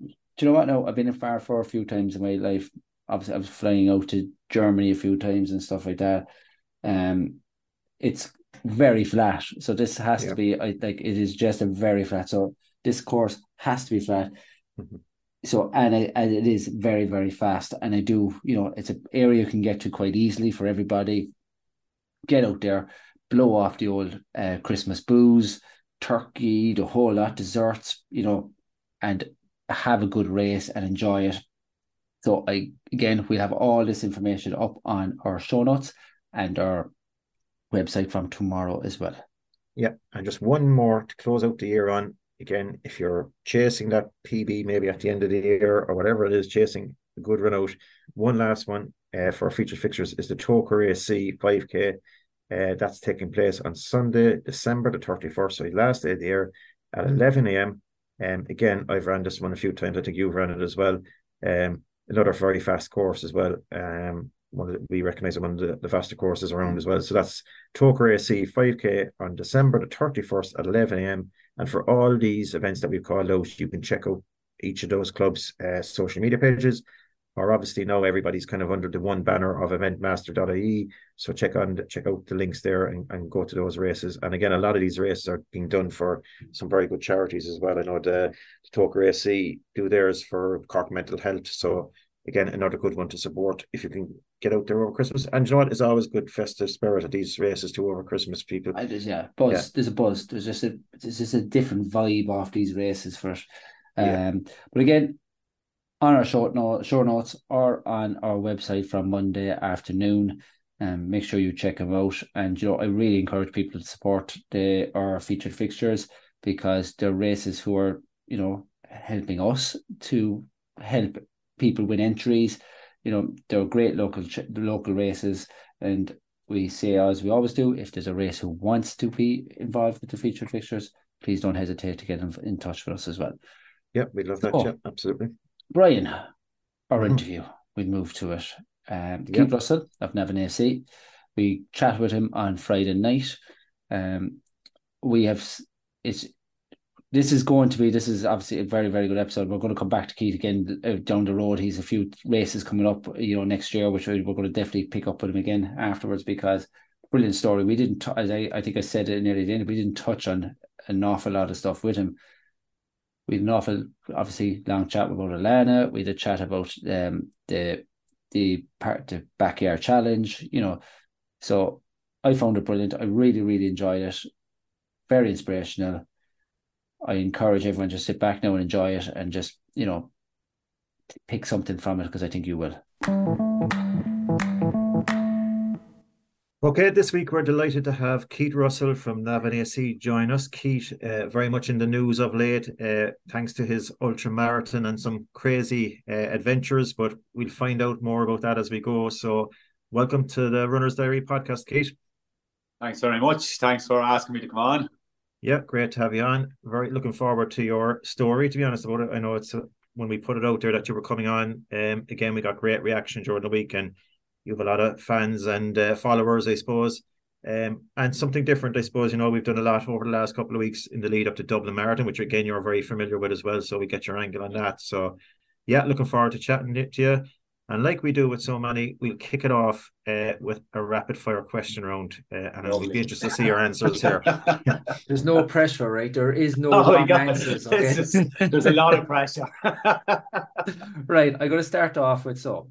Speaker 1: Do you know what? No, I've been in Farranfore a few times in my life obviously I was flying out to Germany a few times and stuff like that. Um, it's very flat. So this has
Speaker 3: Yeah.
Speaker 1: to be I like it is just a very flat. So this course has to be flat.
Speaker 3: Mhm.
Speaker 1: So and it, and it is very very fast. And I do you know it's an area you can get to quite easily for everybody. Get out there, blow off the old uh, Christmas booze, turkey, the whole lot, desserts, you know, and have a good race and enjoy it. So I again we'll have all this information up on our show notes and our website from tomorrow as well.
Speaker 3: Yeah, and just one more to close out the year on. Again, if you're chasing that PB maybe at the end of the year or whatever it is, chasing a good run out, one last one uh, for our featured fixtures is the Togher AC 5K. Uh, that's taking place on Sunday, December the 31st, so last day of the year at 11 a.m. Um, again, I've ran this one a few times. I think you've run it as well. Um, another very fast course as well. Um, one of the, we recognise one of the, the faster courses around as well. So that's Togher AC 5K on December the 31st at 11 a.m. And for all these events that we've called out, you can check out each of those clubs' uh, social media pages. Or obviously now everybody's kind of under the one banner of eventmaster.ie. So check on check out the links there and, and go to those races. And again, a lot of these races are being done for some very good charities as well. I know the, the Togher AC do theirs for Cork Mental Health. So again, another good one to support if you can get out there over Christmas. And you know what? It's always good festive spirit at these races too over Christmas. People,
Speaker 1: yeah, buzz.
Speaker 3: Yeah.
Speaker 1: There's a buzz. There's just a there's just a different vibe off these races for it. Um,
Speaker 3: Yeah.
Speaker 1: but again, on our short note, short notes or on our website from Monday afternoon. Um, make sure you check them out. And you know, I really encourage people to support the our featured fixtures because they're races who are you know helping us to help people win entries. You know, they're great local local races, and we say as we always do, if there's a race who wants to be involved with the featured fixtures, please don't hesitate to get in, in touch with us as well.
Speaker 3: yeah, we love that.
Speaker 1: Oh.
Speaker 3: Yeah, absolutely.
Speaker 1: Brian, our
Speaker 3: Mhm.
Speaker 1: interview, we'll move to it. Um,
Speaker 3: Yep.
Speaker 1: Keith Russell of Navan AC. We chat with him on Friday night. Um, we have it's this is going to be this is obviously a very very good episode. We're going to come back to Keith again uh, down the road. He's a few races coming up, you know, next year, which we- we're going to definitely pick up with him again afterwards because brilliant story. We didn't, t- as I I think I said it nearly the end, we didn't touch on an awful lot of stuff with him. We had an awful, obviously, long chat about Alana. We had a chat about um the the part the backyard challenge, you know. So I found it brilliant. I really, really enjoyed it. Very inspirational. I encourage everyone to sit back now and enjoy it and just, you know, pick something from it because I think you will.
Speaker 3: Okay, this week we're delighted to have Keith Russell from Navan AC join us. Keith, uh, very much in the news of late, uh, thanks to his ultra marathon and some crazy uh, adventures, but we'll find out more about that as we go. So, welcome to the Runner's Diary podcast, Keith.
Speaker 5: Thanks very much. Thanks for asking me to come on.
Speaker 3: Yeah, great to have you on. Very looking forward to your story, to be honest about it. I know it's uh, when we put it out there that you were coming on. Um, again, we got great reaction during the week, and you have a lot of fans and uh, followers, I suppose. Um, and something different, I suppose. You know, we've done a lot over the last couple of weeks in the lead up to Dublin Marathon, which again you're very familiar with as well. So we get your angle on that. So, yeah, looking forward to chatting to you. And like we do with so many, we'll kick it off uh, with a rapid fire question round, uh, and I'll be interested to see your answers here.
Speaker 1: There's no pressure, right? There is no
Speaker 5: Oh my
Speaker 1: wrong
Speaker 5: God.
Speaker 1: answers. Okay.
Speaker 5: This is- there's a lot of pressure.
Speaker 1: right, I'm going to start off with so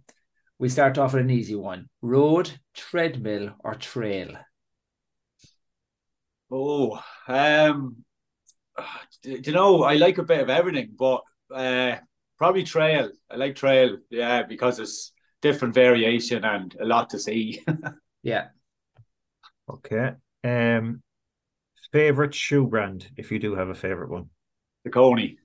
Speaker 1: we start off with an easy one: road, treadmill, or trail.
Speaker 5: oh, um, do you know, I like a bit of everything, but uh, probably trail. I like trail, yeah, because it's different variation and a lot to see.
Speaker 1: Yeah,
Speaker 3: Okay. Um, favorite shoe brand, if you do have a favorite one.
Speaker 5: Saucony.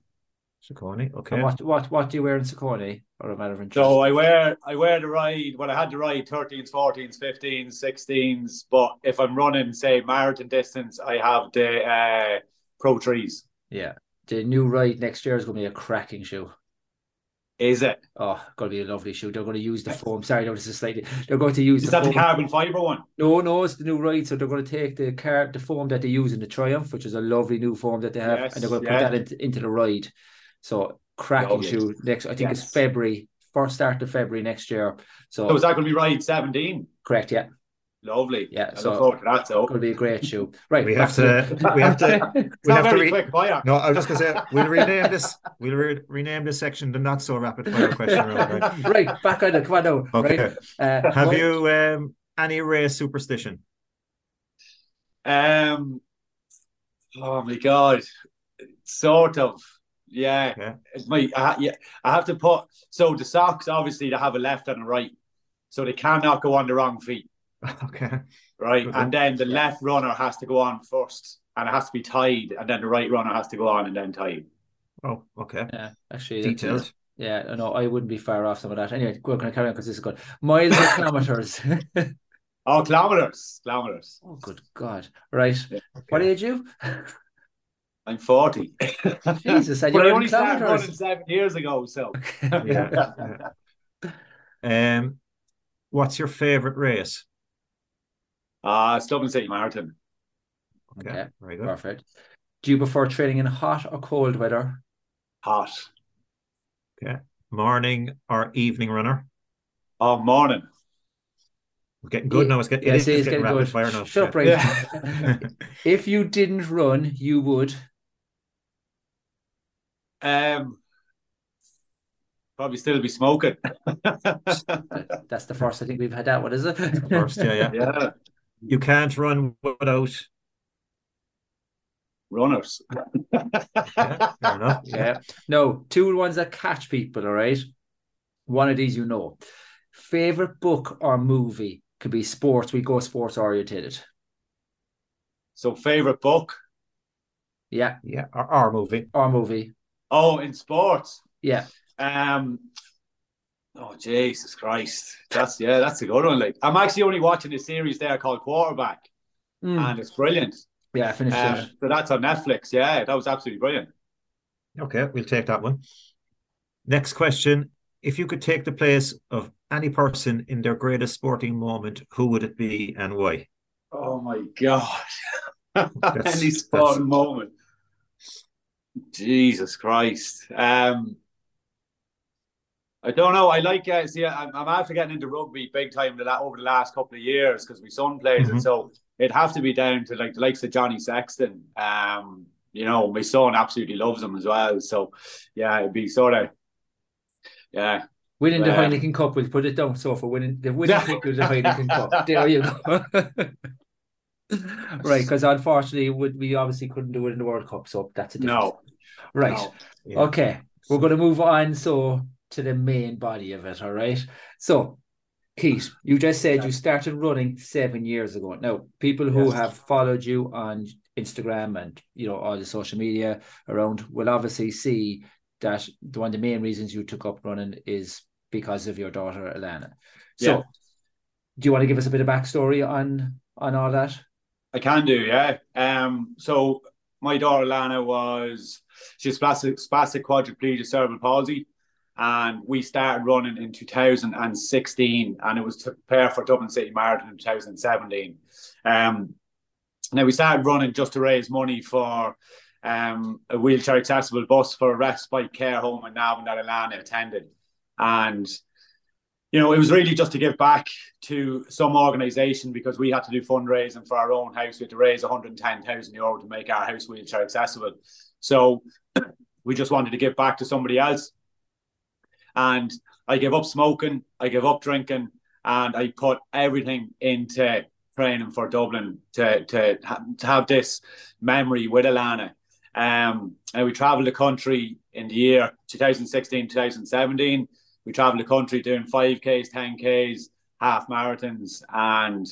Speaker 3: Saucony. Okay.
Speaker 1: and what what what do you wear in Saucony or a matter of interest?
Speaker 5: So I wear I wear the ride. Well, I had to ride 13s, 14s, 15s, 16s. But if I'm running, say, marathon distance, I have the uh, Pro Trees.
Speaker 1: yeah, the new ride next year is going to be a cracking shoe.
Speaker 5: Is it?
Speaker 1: Oh, going to be a lovely shoe. They're going to use the foam. Sorry, no, this is slightly. They're going to use
Speaker 5: Is
Speaker 1: the
Speaker 5: that the carbon fiber one?
Speaker 1: No, no, it's the new ride. So they're going to take the car, the foam that they use in the Triumph, which is a lovely new foam that they have,
Speaker 5: Yes,
Speaker 1: and they're going to
Speaker 5: yeah.
Speaker 1: put that into, into the ride. So cracking
Speaker 5: Lovely.
Speaker 1: shoe next. I think it's February, first start of February next year. So,
Speaker 5: So is that going to be ride 17?
Speaker 1: correct, yeah.
Speaker 5: Lovely.
Speaker 1: Yeah,
Speaker 5: I
Speaker 1: so-
Speaker 5: look forward to that. So
Speaker 1: Going to be a great show. Right.
Speaker 3: We have to. We have to.
Speaker 5: it's
Speaker 3: We
Speaker 5: not
Speaker 3: have to. Re-
Speaker 5: quick fire.
Speaker 3: no, I was just going to say we'll rename this. We'll re- rename this section the not so rapid fire question round. Right?
Speaker 1: right, back on it. Come on now.
Speaker 3: Okay.
Speaker 1: Right. Uh,
Speaker 3: Have
Speaker 1: my-
Speaker 3: you um, any race superstition?
Speaker 5: Um. Oh my god. Sort of. Yeah.
Speaker 3: Okay.
Speaker 5: It's my. I, yeah. I have to put. So the socks obviously they have a left and a right, so they cannot go on the wrong feet.
Speaker 3: Okay.
Speaker 5: Right.
Speaker 3: Okay.
Speaker 5: And then the left runner has to go on first, and it has to be tied, and then the right runner has to go on and then tied.
Speaker 3: Oh, okay.
Speaker 1: Yeah, actually, that-
Speaker 3: Detailed.
Speaker 1: Yeah, no, I wouldn't be far off some of that. Anyway, we're going to carry on because this is good. Miles or kilometers?
Speaker 5: Oh, kilometers, kilometers.
Speaker 1: oh, good God! Right, what
Speaker 3: Okay.
Speaker 1: age you?
Speaker 5: I'm forty.
Speaker 1: Jesus, and
Speaker 5: but I
Speaker 1: you're
Speaker 5: only started
Speaker 1: kilometers.
Speaker 5: running seven years ago, so.
Speaker 3: Yeah. yeah. Um, what's your favorite race?
Speaker 5: Ah, it's Dublin City Marathon.
Speaker 3: Okay.
Speaker 1: Okay,
Speaker 3: Very good.
Speaker 1: Perfect. Do you prefer training in hot or cold weather?
Speaker 5: Hot. Okay.
Speaker 3: Morning or evening runner?
Speaker 5: Oh, morning.
Speaker 3: We're getting good
Speaker 1: Yeah,
Speaker 3: now. It's getting,
Speaker 1: yeah,
Speaker 3: it is
Speaker 1: see, it's
Speaker 3: getting
Speaker 1: getting
Speaker 3: rapid
Speaker 1: good.
Speaker 3: fire now.
Speaker 1: Shut up, right?
Speaker 3: Yeah.
Speaker 1: if you didn't run, you would.
Speaker 5: Um, probably still be smoking.
Speaker 1: That's the first I think we've had that What is it?
Speaker 3: First, yeah, yeah.
Speaker 5: yeah,
Speaker 3: You can't run without.
Speaker 5: runners.
Speaker 3: Yeah, fair enough.
Speaker 1: Yeah. No, two ones that catch people, all right? One of these you know. Favorite book or movie could be sports. We go sports orientated.
Speaker 5: So, favorite book?
Speaker 1: Yeah.
Speaker 3: Yeah, our, our movie.
Speaker 1: Or movie.
Speaker 5: Oh, in sports.
Speaker 1: Yeah.
Speaker 5: Um. Oh Jesus Christ! That's yeah, that's a good one. Like I'm actually only watching a series there called Quarterback,
Speaker 1: Mm.
Speaker 5: and it's brilliant.
Speaker 1: Yeah, I finished
Speaker 5: Um,
Speaker 1: it.
Speaker 5: so that's on Netflix. Yeah, that was absolutely brilliant.
Speaker 3: Okay, we'll take that one. Next question. If you could take the place of any person in their greatest sporting moment, who would it be and why?
Speaker 5: Oh my god! Any sporting moment. Jesus Christ. Um, I don't know. I like. Uh, see, I'm, I'm after getting into rugby big time the over the last couple of years because my son plays
Speaker 3: Mhm.
Speaker 5: it. So it'd have to be down to like the likes of Johnny Sexton. Um, you know, my son absolutely loves him as well. So yeah, it'd be sort of yeah.
Speaker 1: Winning the
Speaker 5: Um,
Speaker 1: Heineken Cup, we'll put it down. So for winning the winning ticket of the Heineken Cup. There you go. right, because unfortunately would we obviously couldn't do it in the World Cup, so that's a different
Speaker 5: No,
Speaker 1: right.
Speaker 5: no.
Speaker 3: Yeah.
Speaker 1: Okay, we're going to move on so to the main body of it. All right. So, Keith, you just said you started running seven years ago. Now, people who
Speaker 5: Yes.
Speaker 1: have followed you on Instagram and you know all the social media around will obviously see that the one of the main reasons you took up running is because of your daughter Alana. So,
Speaker 5: Yeah.
Speaker 1: do you want to give us a bit of backstory on on all that?
Speaker 5: I can do, yeah. Um, so my daughter Lana was she's spastic, spastic quadriplegia cerebral palsy, and we started running in 2016, and it was to prepare for Dublin City Marathon in 2017. Um, now we started running just to raise money for um, a wheelchair accessible bus for a respite care home in Navan that Alana attended, and you know, it was really just to give back to some organisation because we had to do fundraising for our own house. We had to raise 110,000 euro to make our house wheelchair accessible. So we just wanted to give back to somebody else. And I gave up smoking, I gave up drinking, and I put everything into training for Dublin to, to, to have this memory with Alana. Um, and we travelled the country in the year 2016, 2017 we traveled the country doing 5Ks, 10Ks, half marathons, and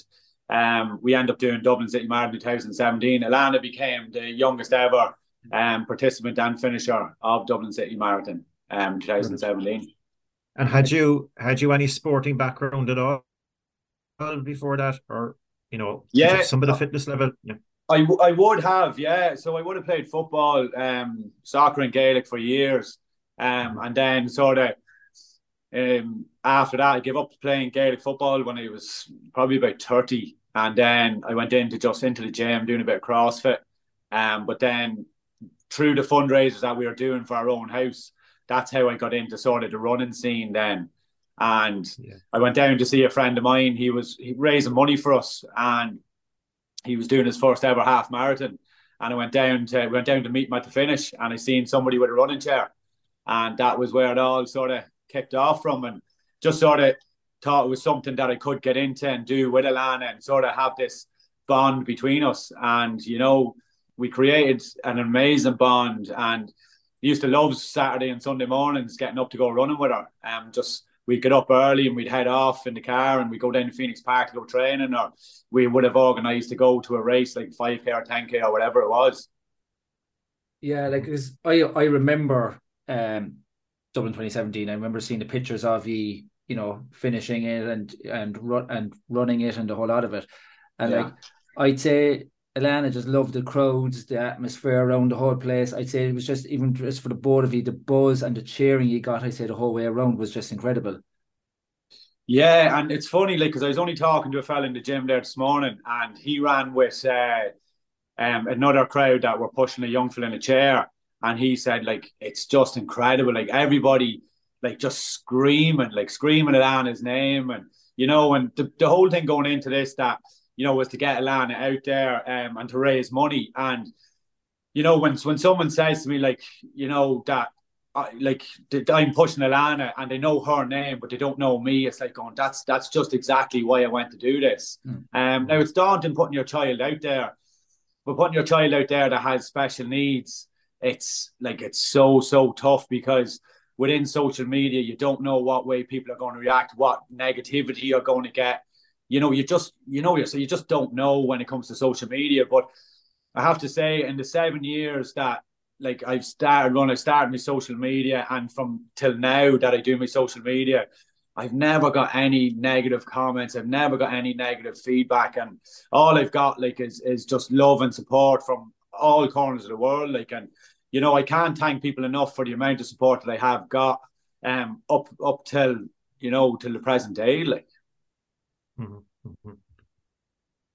Speaker 5: um, we end up doing Dublin City Marathon 2017. Alana became the youngest ever um, participant and finisher of Dublin City Marathon um, 2017.
Speaker 3: And had you had you any sporting background at all before that, or you know,
Speaker 5: Yeah.
Speaker 3: some of the fitness level? Yeah.
Speaker 5: I, w- I would have, yeah. So I would have played football, um, soccer, and Gaelic for years. Um, and then sort of um, after that, I gave up playing Gaelic football when I was probably about 30. And then I went into just into the gym doing a bit of CrossFit. Um, but then through the fundraisers that we were doing for our own house, that's how I got into sort of the running scene then. And yeah. I went down to see a friend of mine. He was raising money for us, and he was doing his first ever half marathon. And I went down to went down to meet him at the finish, and I seen somebody with a running chair, and that was where it all sort of kicked off from, and just sort of thought it was something that I could get into and do with Alana and sort of have this bond between us. And you know, we created an amazing bond, and used to love Saturday and Sunday mornings getting up to go running with her. Um, just we'd get up early and we'd head off in the car and we'd go down to Phoenix Park to go training, or we would have organised to go to a race like 5K or 10K or whatever it was.
Speaker 1: Yeah, like I I remember um Dublin 2017. I remember seeing the pictures of you, you know, finishing it and and run and running it and the whole lot of it. And yeah. like I'd say Alana just loved the crowds, the atmosphere around the whole place. I'd say it was just even just for the both of you, the buzz and the cheering you got. I say the whole way around was just incredible.
Speaker 5: Yeah, and it's funny, like, because I was only talking to a fella in the gym there this morning, and he ran with uh, um, another crowd that were pushing a young fella in a chair, and he said, like, it's just incredible, like everybody, like, just screaming, like, screaming at his name, and you know, and the, the whole thing going into this that you know, was to get Alana out there um, and to raise money. And you know, when when someone says to me like, you know, that I, like I'm pushing Alana and they know her name, but they don't know me. It's like going, that's that's just exactly why I went to do this. Mm. Um, now it's daunting putting your child out there, but putting your child out there that has special needs, it's like it's so so tough because within social media, you don't know what way people are going to react, what negativity you're going to get you know, you just you know so you just don't know when it comes to social media. But I have to say, in the seven years that like I've started when I started my social media, and from till now that I do my social media, I've never got any negative comments. I've never got any negative feedback, and all I've got like is is just love and support from all corners of the world. Like, and you know, I can't thank people enough for the amount of support that I have got um up up till you know till the present day. Like,
Speaker 3: Mm-hmm. mm-hmm.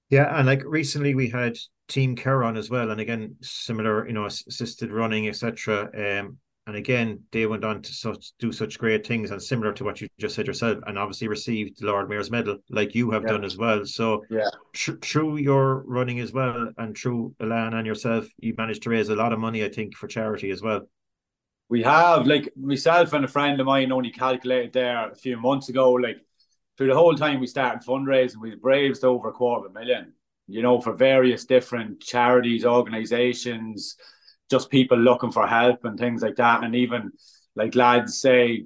Speaker 3: Yeah, and like recently we had Team Care as well, and again similar, you know, assisted running, etc. Um, and again they went on to such do such great things, and similar to what you just said yourself, and obviously received the Lord Mayor's Medal, like you have yeah. done as well. So
Speaker 5: yeah,
Speaker 3: through your running as well, and through Alan and yourself, you managed to raise a lot of money, I think, for charity as well.
Speaker 5: We have, like myself and a friend of mine only calculated there a few months ago, like through the whole time we started fundraising, we raised over a quarter of a million, you know, for various different charities, organizations, just people looking for help and things like that. And even like lads say,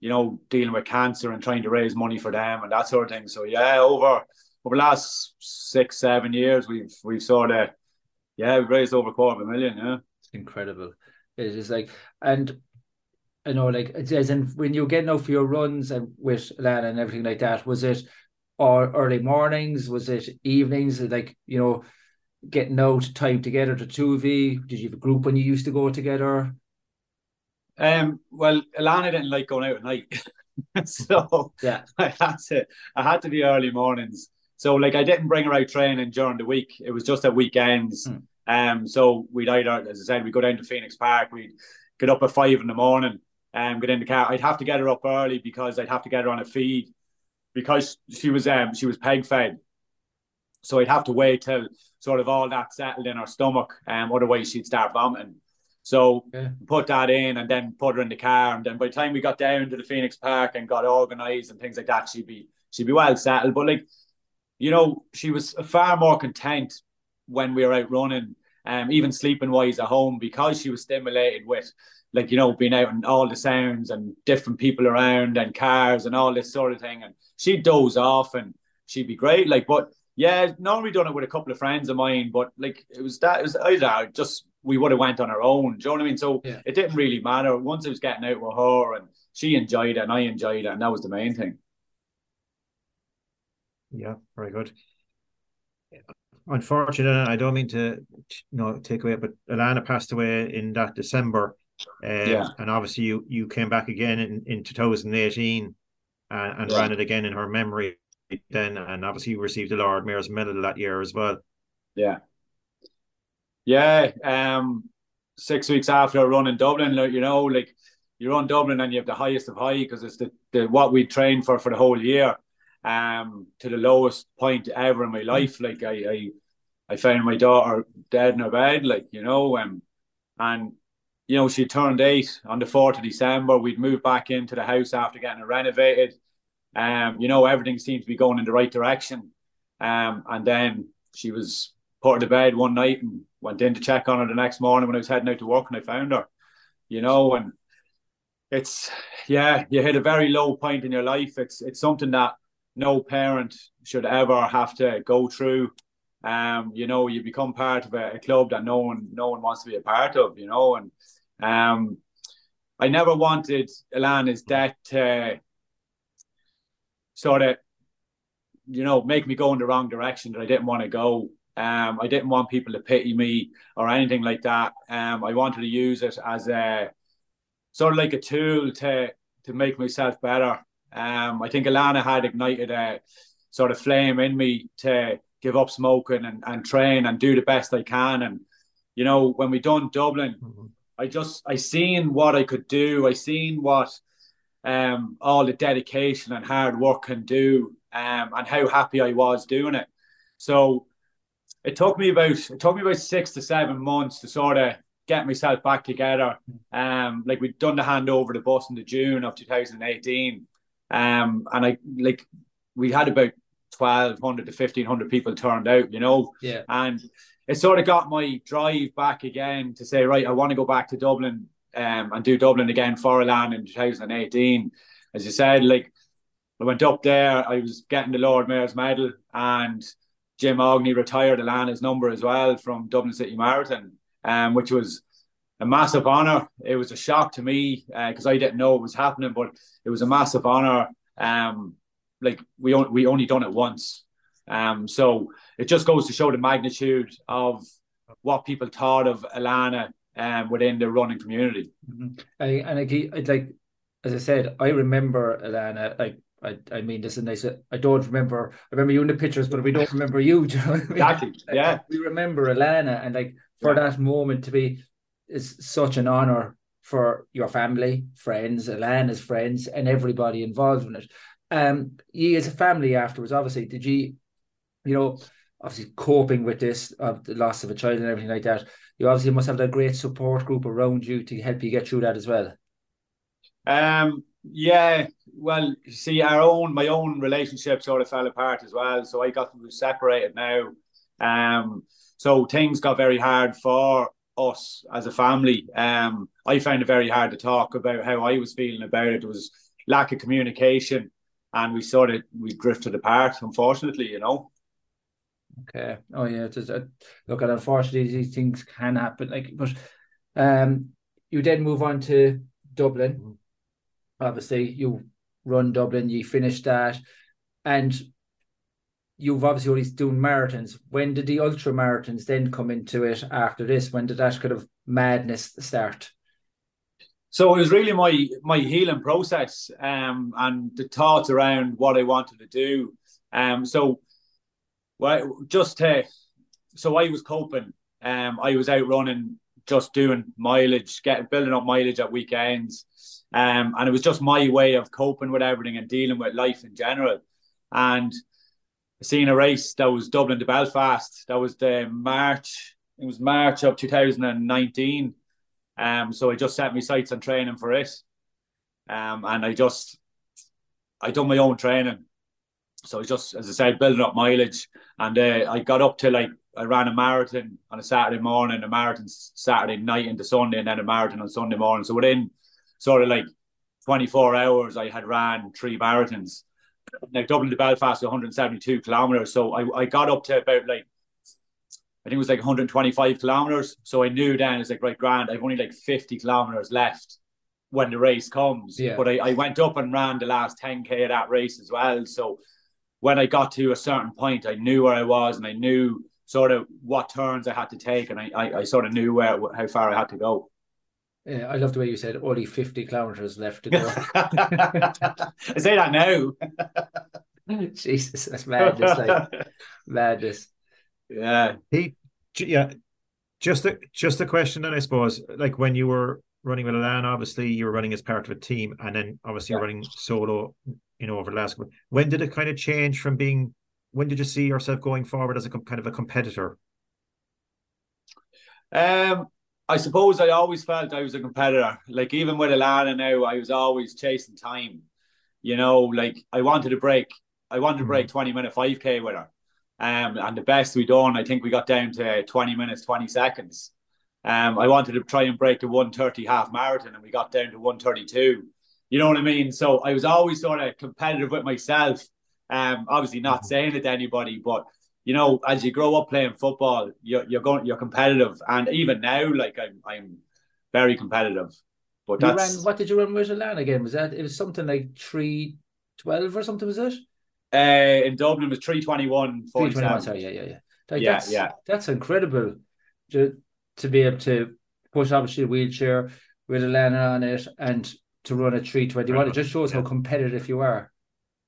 Speaker 5: you know, dealing with cancer and trying to raise money for them and that sort of thing. So yeah, over over the last six, seven years, we've we've sort of yeah, we've raised over a quarter of a million, yeah.
Speaker 1: It's incredible. It is like and I know, like as in when you were getting out for your runs and with Lana and everything like that, was it or early mornings? Was it evenings? Like you know, getting out time together to two V. Did you have a group when you used to go together?
Speaker 5: Um. Well, Alana didn't like going out at night, so
Speaker 1: yeah,
Speaker 5: I had to. I had to be early mornings. So like, I didn't bring her out training during the week. It was just at weekends. Hmm. Um. So we'd either, as I said, we'd go down to Phoenix Park. We'd get up at five in the morning um, get in the car. I'd have to get her up early because I'd have to get her on a feed because she was um she was peg fed. So I'd have to wait till sort of all that settled in her stomach, um, otherwise she'd start vomiting. So yeah. put that in and then put her in the car, and then by the time we got down to the Phoenix Park and got organised and things like that, she'd be she'd be well settled. But like, you know, she was far more content when we were out running, um, even sleeping wise at home because she was stimulated with like you know being out and all the sounds and different people around and cars and all this sort of thing and she'd doze off and she'd be great like but yeah normally done it with a couple of friends of mine but like it was that it was either just we would have went on our own do you know what I mean so yeah. it didn't really matter once it was getting out with her and she enjoyed it and I enjoyed it and that was the main thing
Speaker 3: yeah very good unfortunately I don't mean to you know take away but Alana passed away in that December um, yeah. And obviously, you you came back again in, in 2018 and, and yeah. ran it again in her memory then. And obviously, you received the Lord Mayor's Medal that year as well.
Speaker 5: Yeah. Yeah. Um, six weeks after a run in Dublin, you know, like, you run Dublin and you have the highest of high because it's the, the what we trained for for the whole year, um, to the lowest point ever in my life. Like I, I, I found my daughter dead in her bed, like you know, um, and you know she turned eight on the fourth of December. We'd moved back into the house after getting it renovated. Um, you know, everything seemed to be going in the right direction. Um, and then she was put to bed one night and went in to check on her the next morning when I was heading out to work and I found her. You know, and it's yeah, you hit a very low point in your life. It's it's something that no parent should ever have to go through. Um, you know, you become part of a, a, club that no one no one wants to be a part of, you know, and um I never wanted Alana's death to sort of you know make me go in the wrong direction that I didn't want to go. Um, I didn't want people to pity me or anything like that. Um, I wanted to use it as a sort of like a tool to to make myself better. Um, I think Alana had ignited a sort of flame in me to give up smoking and, and train and do the best I can. And you know, when we done Dublin, mm-hmm. I just I seen what I could do. I seen what um, all the dedication and hard work can do, um, and how happy I was doing it. So it took me about it took me about six to seven months to sort of get myself back together. Um, like we'd done the handover the bus in the June of 2018. Um, and I like we had about 1200 to 1500 people turned out, you know.
Speaker 1: Yeah.
Speaker 5: And it sort of got my drive back again to say, right, I want to go back to Dublin um, and do Dublin again for Elan in 2018. As you said, like I went up there, I was getting the Lord Mayor's medal, and Jim Aughney retired Alana's number as well from Dublin City Marathon um, which was a massive honor. It was a shock to me because uh, I didn't know it was happening, but it was a massive honor. Um, like we only we only done it once, um, so it just goes to show the magnitude of what people thought of Alana um, within the running community.
Speaker 1: Mm-hmm. I, and I, like as I said, I remember Alana. Like I, I mean, this is nice. I don't remember. I remember you in the pictures, but we don't remember you. you know I mean?
Speaker 5: Exactly. Yeah.
Speaker 1: we remember Alana, and like for yeah. that moment to be is such an honor for your family, friends, Alana's friends, and everybody involved in it. Um, you as a family afterwards, obviously, did you, you know, obviously coping with this of the loss of a child and everything like that? You obviously must have that great support group around you to help you get through that as well.
Speaker 5: Um, yeah, well, see, our own my own relationship sort of fell apart as well. So I got separated now. Um, so things got very hard for us as a family. Um, I found it very hard to talk about how I was feeling about it. There was lack of communication, and we sort of we drifted apart. Unfortunately, you know.
Speaker 1: Okay. Oh yeah. Just, uh, look, at unfortunately, these things can happen. Like, but um, you then move on to Dublin. Mm-hmm. Obviously, you run Dublin. You finish that, and you've obviously always doing marathons. When did the ultra marathons then come into it after this? When did that kind of madness start?
Speaker 5: So it was really my my healing process um, and the thoughts around what I wanted to do. Um, so well, just so I was coping. Um, I was out running, just doing mileage, getting building up mileage at weekends. Um, and it was just my way of coping with everything and dealing with life in general. And seeing a race that was Dublin to Belfast. That was the March. It was March of 2019. Um, so I just set my sights on training for it. Um, and I just I done my own training. So I just, as I said, building up mileage, and uh, I got up to like I ran a marathon on a Saturday morning, a marathon Saturday night into Sunday, and then a marathon on Sunday morning. So within sort of like 24 hours, I had ran three marathons like Dublin to Belfast, 172 kilometers. So I, I got up to about like I think it was like 125 kilometers. So I knew then it's like right grand. I've only like 50 kilometers left when the race comes.
Speaker 1: Yeah.
Speaker 5: But I, I went up and ran the last 10k of that race as well. So when I got to a certain point, I knew where I was and I knew sort of what turns I had to take, and I, I, I sort of knew where how far I had to go.
Speaker 1: Yeah, I love the way you said only 50 kilometers left to go.
Speaker 5: I say that now.
Speaker 1: Jesus, that's madness. Like madness.
Speaker 5: Yeah.
Speaker 3: He, yeah. Just a just a question, then I suppose, like when you were running with Alan, obviously you were running as part of a team, and then obviously
Speaker 5: Yeah.
Speaker 3: you're running solo. You know, over the last. When did it kind of change from being? When did you see yourself going forward as a kind of a competitor?
Speaker 5: Um, I suppose I always felt I was a competitor. Like even with Alana now, I was always chasing time. You know, like I wanted to break. I wanted to break twenty minute five k with her. Um, and the best we done, I think we got down to twenty minutes twenty seconds. Um, I wanted to try and break the one thirty half marathon, and we got down to one thirty two. You know what I mean? So I was always sort of competitive with myself. Um, obviously not saying it to anybody, but you know, as you grow up playing football, you're you're going you're competitive, and even now, like I'm I'm very competitive. But
Speaker 1: You
Speaker 5: that's
Speaker 1: ran, what did you run with Alan again? Was that it was something like three twelve or something? Was it
Speaker 5: uh, in Dublin it was three twenty one
Speaker 1: three twenty one? Sorry, yeah, yeah, yeah. Like
Speaker 5: Yeah,
Speaker 1: that's
Speaker 5: yeah.
Speaker 1: that's incredible to to be able to push obviously a wheelchair with a Alan on it and to run a three twenty one. It just shows how competitive you are.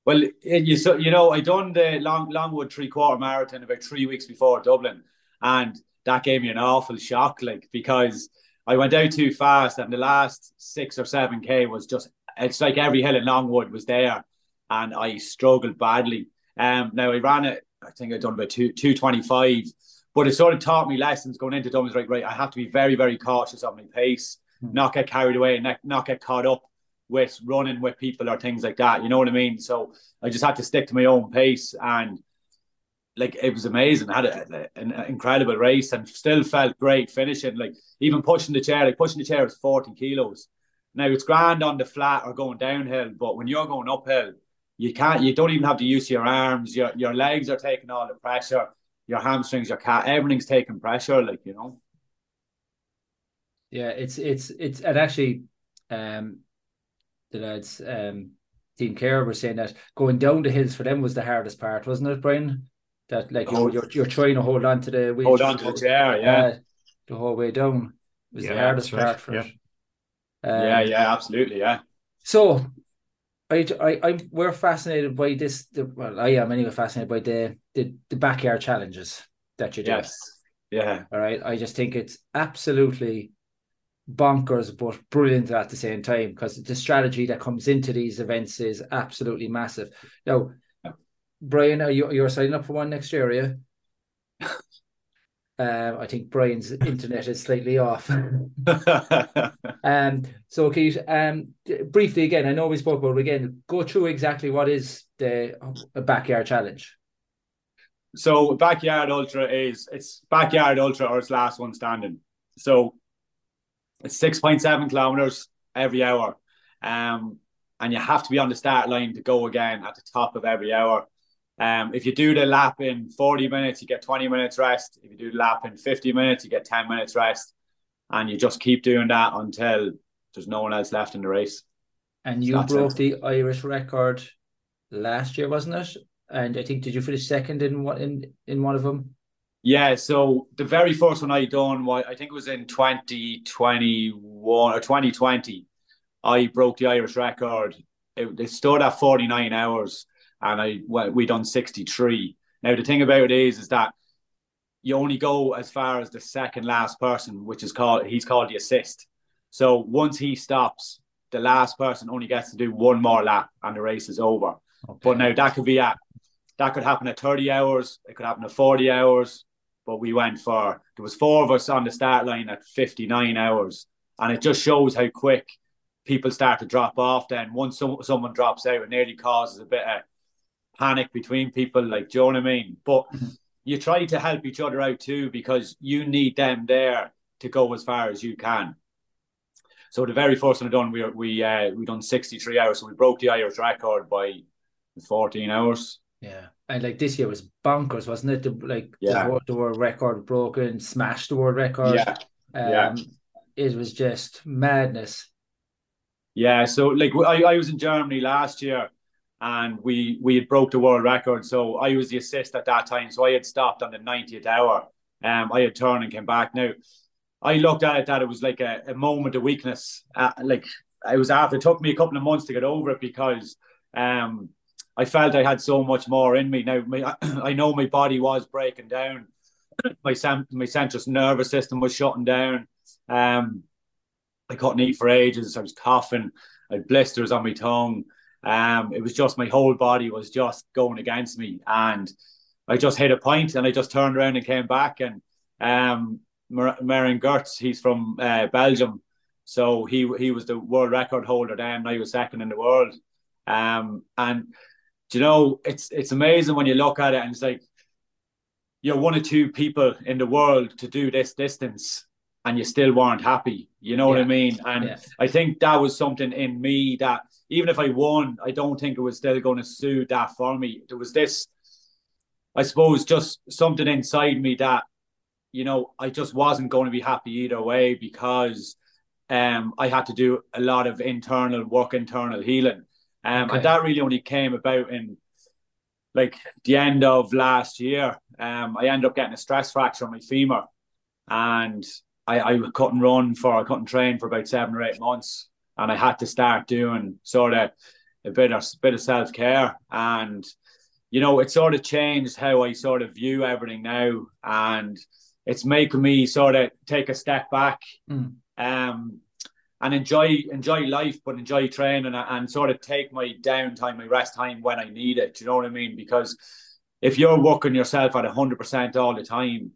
Speaker 5: Well, you so you know, I done the Long Longwood three quarter marathon about three weeks before Dublin, and that gave me an awful shock, like because I went out too fast, and the last six or seven k was just it's like every hill in Longwood was there, and I struggled badly. Um, now I ran it, I think I done about two two twenty five, but it sort of taught me lessons going into Dublin. Right, right, I have to be very very cautious of my pace.
Speaker 1: Mm-hmm.
Speaker 5: not get carried away, and not- not get caught up with running with people or things like that. You know what I mean? So I just had to stick to my own pace and like it was amazing. I had a, an incredible race and still felt great finishing. Like even pushing the chair, like pushing the chair is 40 kilos. Now it's grand on the flat or going downhill, but when you're going uphill, you can't you don't even have to use your arms. Your your legs are taking all the pressure, your hamstrings, your cat, everything's taking pressure, like you know.
Speaker 1: Yeah, it's it's it's and actually, um, the lads, um, Team Care were saying that going down the hills for them was the hardest part, wasn't it, Brian? That like
Speaker 5: Oh.
Speaker 1: you're, you're you're trying to hold on to the wheel,
Speaker 5: Hold on to the chair, yeah.
Speaker 1: uh, the whole way down was the hardest
Speaker 3: that's right,
Speaker 1: part for
Speaker 3: yeah.
Speaker 1: it. Um,
Speaker 5: yeah, yeah, absolutely, yeah.
Speaker 1: So, I, I, I, we're fascinated by this. The, well, I am anyway fascinated by the the, the backyard challenges that you do.
Speaker 5: Yes. Yeah.
Speaker 1: All right. I just think it's absolutely bonkers, but brilliant at the same time because the strategy that comes into these events is absolutely massive. Now, Brian, are you you're signing up for one next year, Yeah. Um, I think Brian's internet is slightly off. Um, so you um briefly again? I know we spoke about it again. Go through exactly what is the a backyard challenge.
Speaker 5: So backyard ultra is it's backyard ultra or it's last one standing. So it's six point seven kilometers every hour, um, and you have to be on the start line to go again at the top of every hour. Um, if you do the lap in forty minutes, you get twenty minutes rest. If you do the lap in fifty minutes, you get ten minutes rest, and you just keep doing that until there's no one else left in the race.
Speaker 1: And you broke
Speaker 5: it.
Speaker 1: the Irish record last year, wasn't it? And I think did you finish second in what in in one of them?
Speaker 5: Yeah, so the very first one I done, I think it was in 2021 or 2020. I broke the Irish record. It, it stood at 49 hours and I well, we done 63. Now the thing about it is is that you only go as far as the second last person, which is called he's called the assist. So once he stops, the last person only gets to do one more lap and the race is over. But now that could be at that could happen at 30 hours, it could happen at 40 hours. But we went for there was four of us on the start line at 59 hours. And it just shows how quick people start to drop off then. Once some, someone drops out, it nearly causes a bit of panic between people, like do you know what I mean? But you try to help each other out too because you need them there to go as far as you can. So the very first one I done, we we uh, we done 63 hours. So we broke the Irish record by 14 hours.
Speaker 1: Yeah, and like this year was bonkers, wasn't it? The, like
Speaker 5: Yeah.
Speaker 1: the, wor- the world record broken, smashed the world record.
Speaker 5: Yeah.
Speaker 1: um,
Speaker 5: yeah.
Speaker 1: It was just madness.
Speaker 5: Yeah, so like I, I was in Germany last year and we we had broke the world record. So I was the assist at that time. So I had stopped on the 90th hour. Um, I had turned and came back. Now I looked at it that it was like a, a moment of weakness. Uh, like it was after it took me a couple of months to get over it because um I felt I had so much more in me. Now my, I know my body was breaking down. My my central nervous system was shutting down. Um, I couldn't eat for ages. I was coughing. I had blisters on my tongue. Um, it was just my whole body was just going against me, and I just hit a point, and I just turned around and came back. And um, Merijn Geerts, he's from uh, Belgium, so he he was the world record holder then. I was second in the world. Um, and you know, it's it's amazing when you look at it, and it's like you're one or two people in the world to do this distance and you still weren't happy. You know yeah. what I mean? And yeah. I think that was something in me that even if I won, I don't think it was still going to suit that for me. There was this, I suppose, just something inside me that, you know, I just wasn't going to be happy either way because um, I had to do a lot of internal work, internal healing. Um, okay. And that really only came about in like the end of last year. Um, I ended up getting a stress fracture on my femur. And I, I couldn't run for, I couldn't train for about seven or eight months, and I had to start doing sort of a bit of bit of self care, and you know, it sort of changed how I sort of view everything now, and it's making me sort of take a step back, mm. um, and enjoy enjoy life, but enjoy training and, and sort of take my downtime, my rest time when I need it. Do you know what I mean? Because if you're working yourself at hundred percent all the time,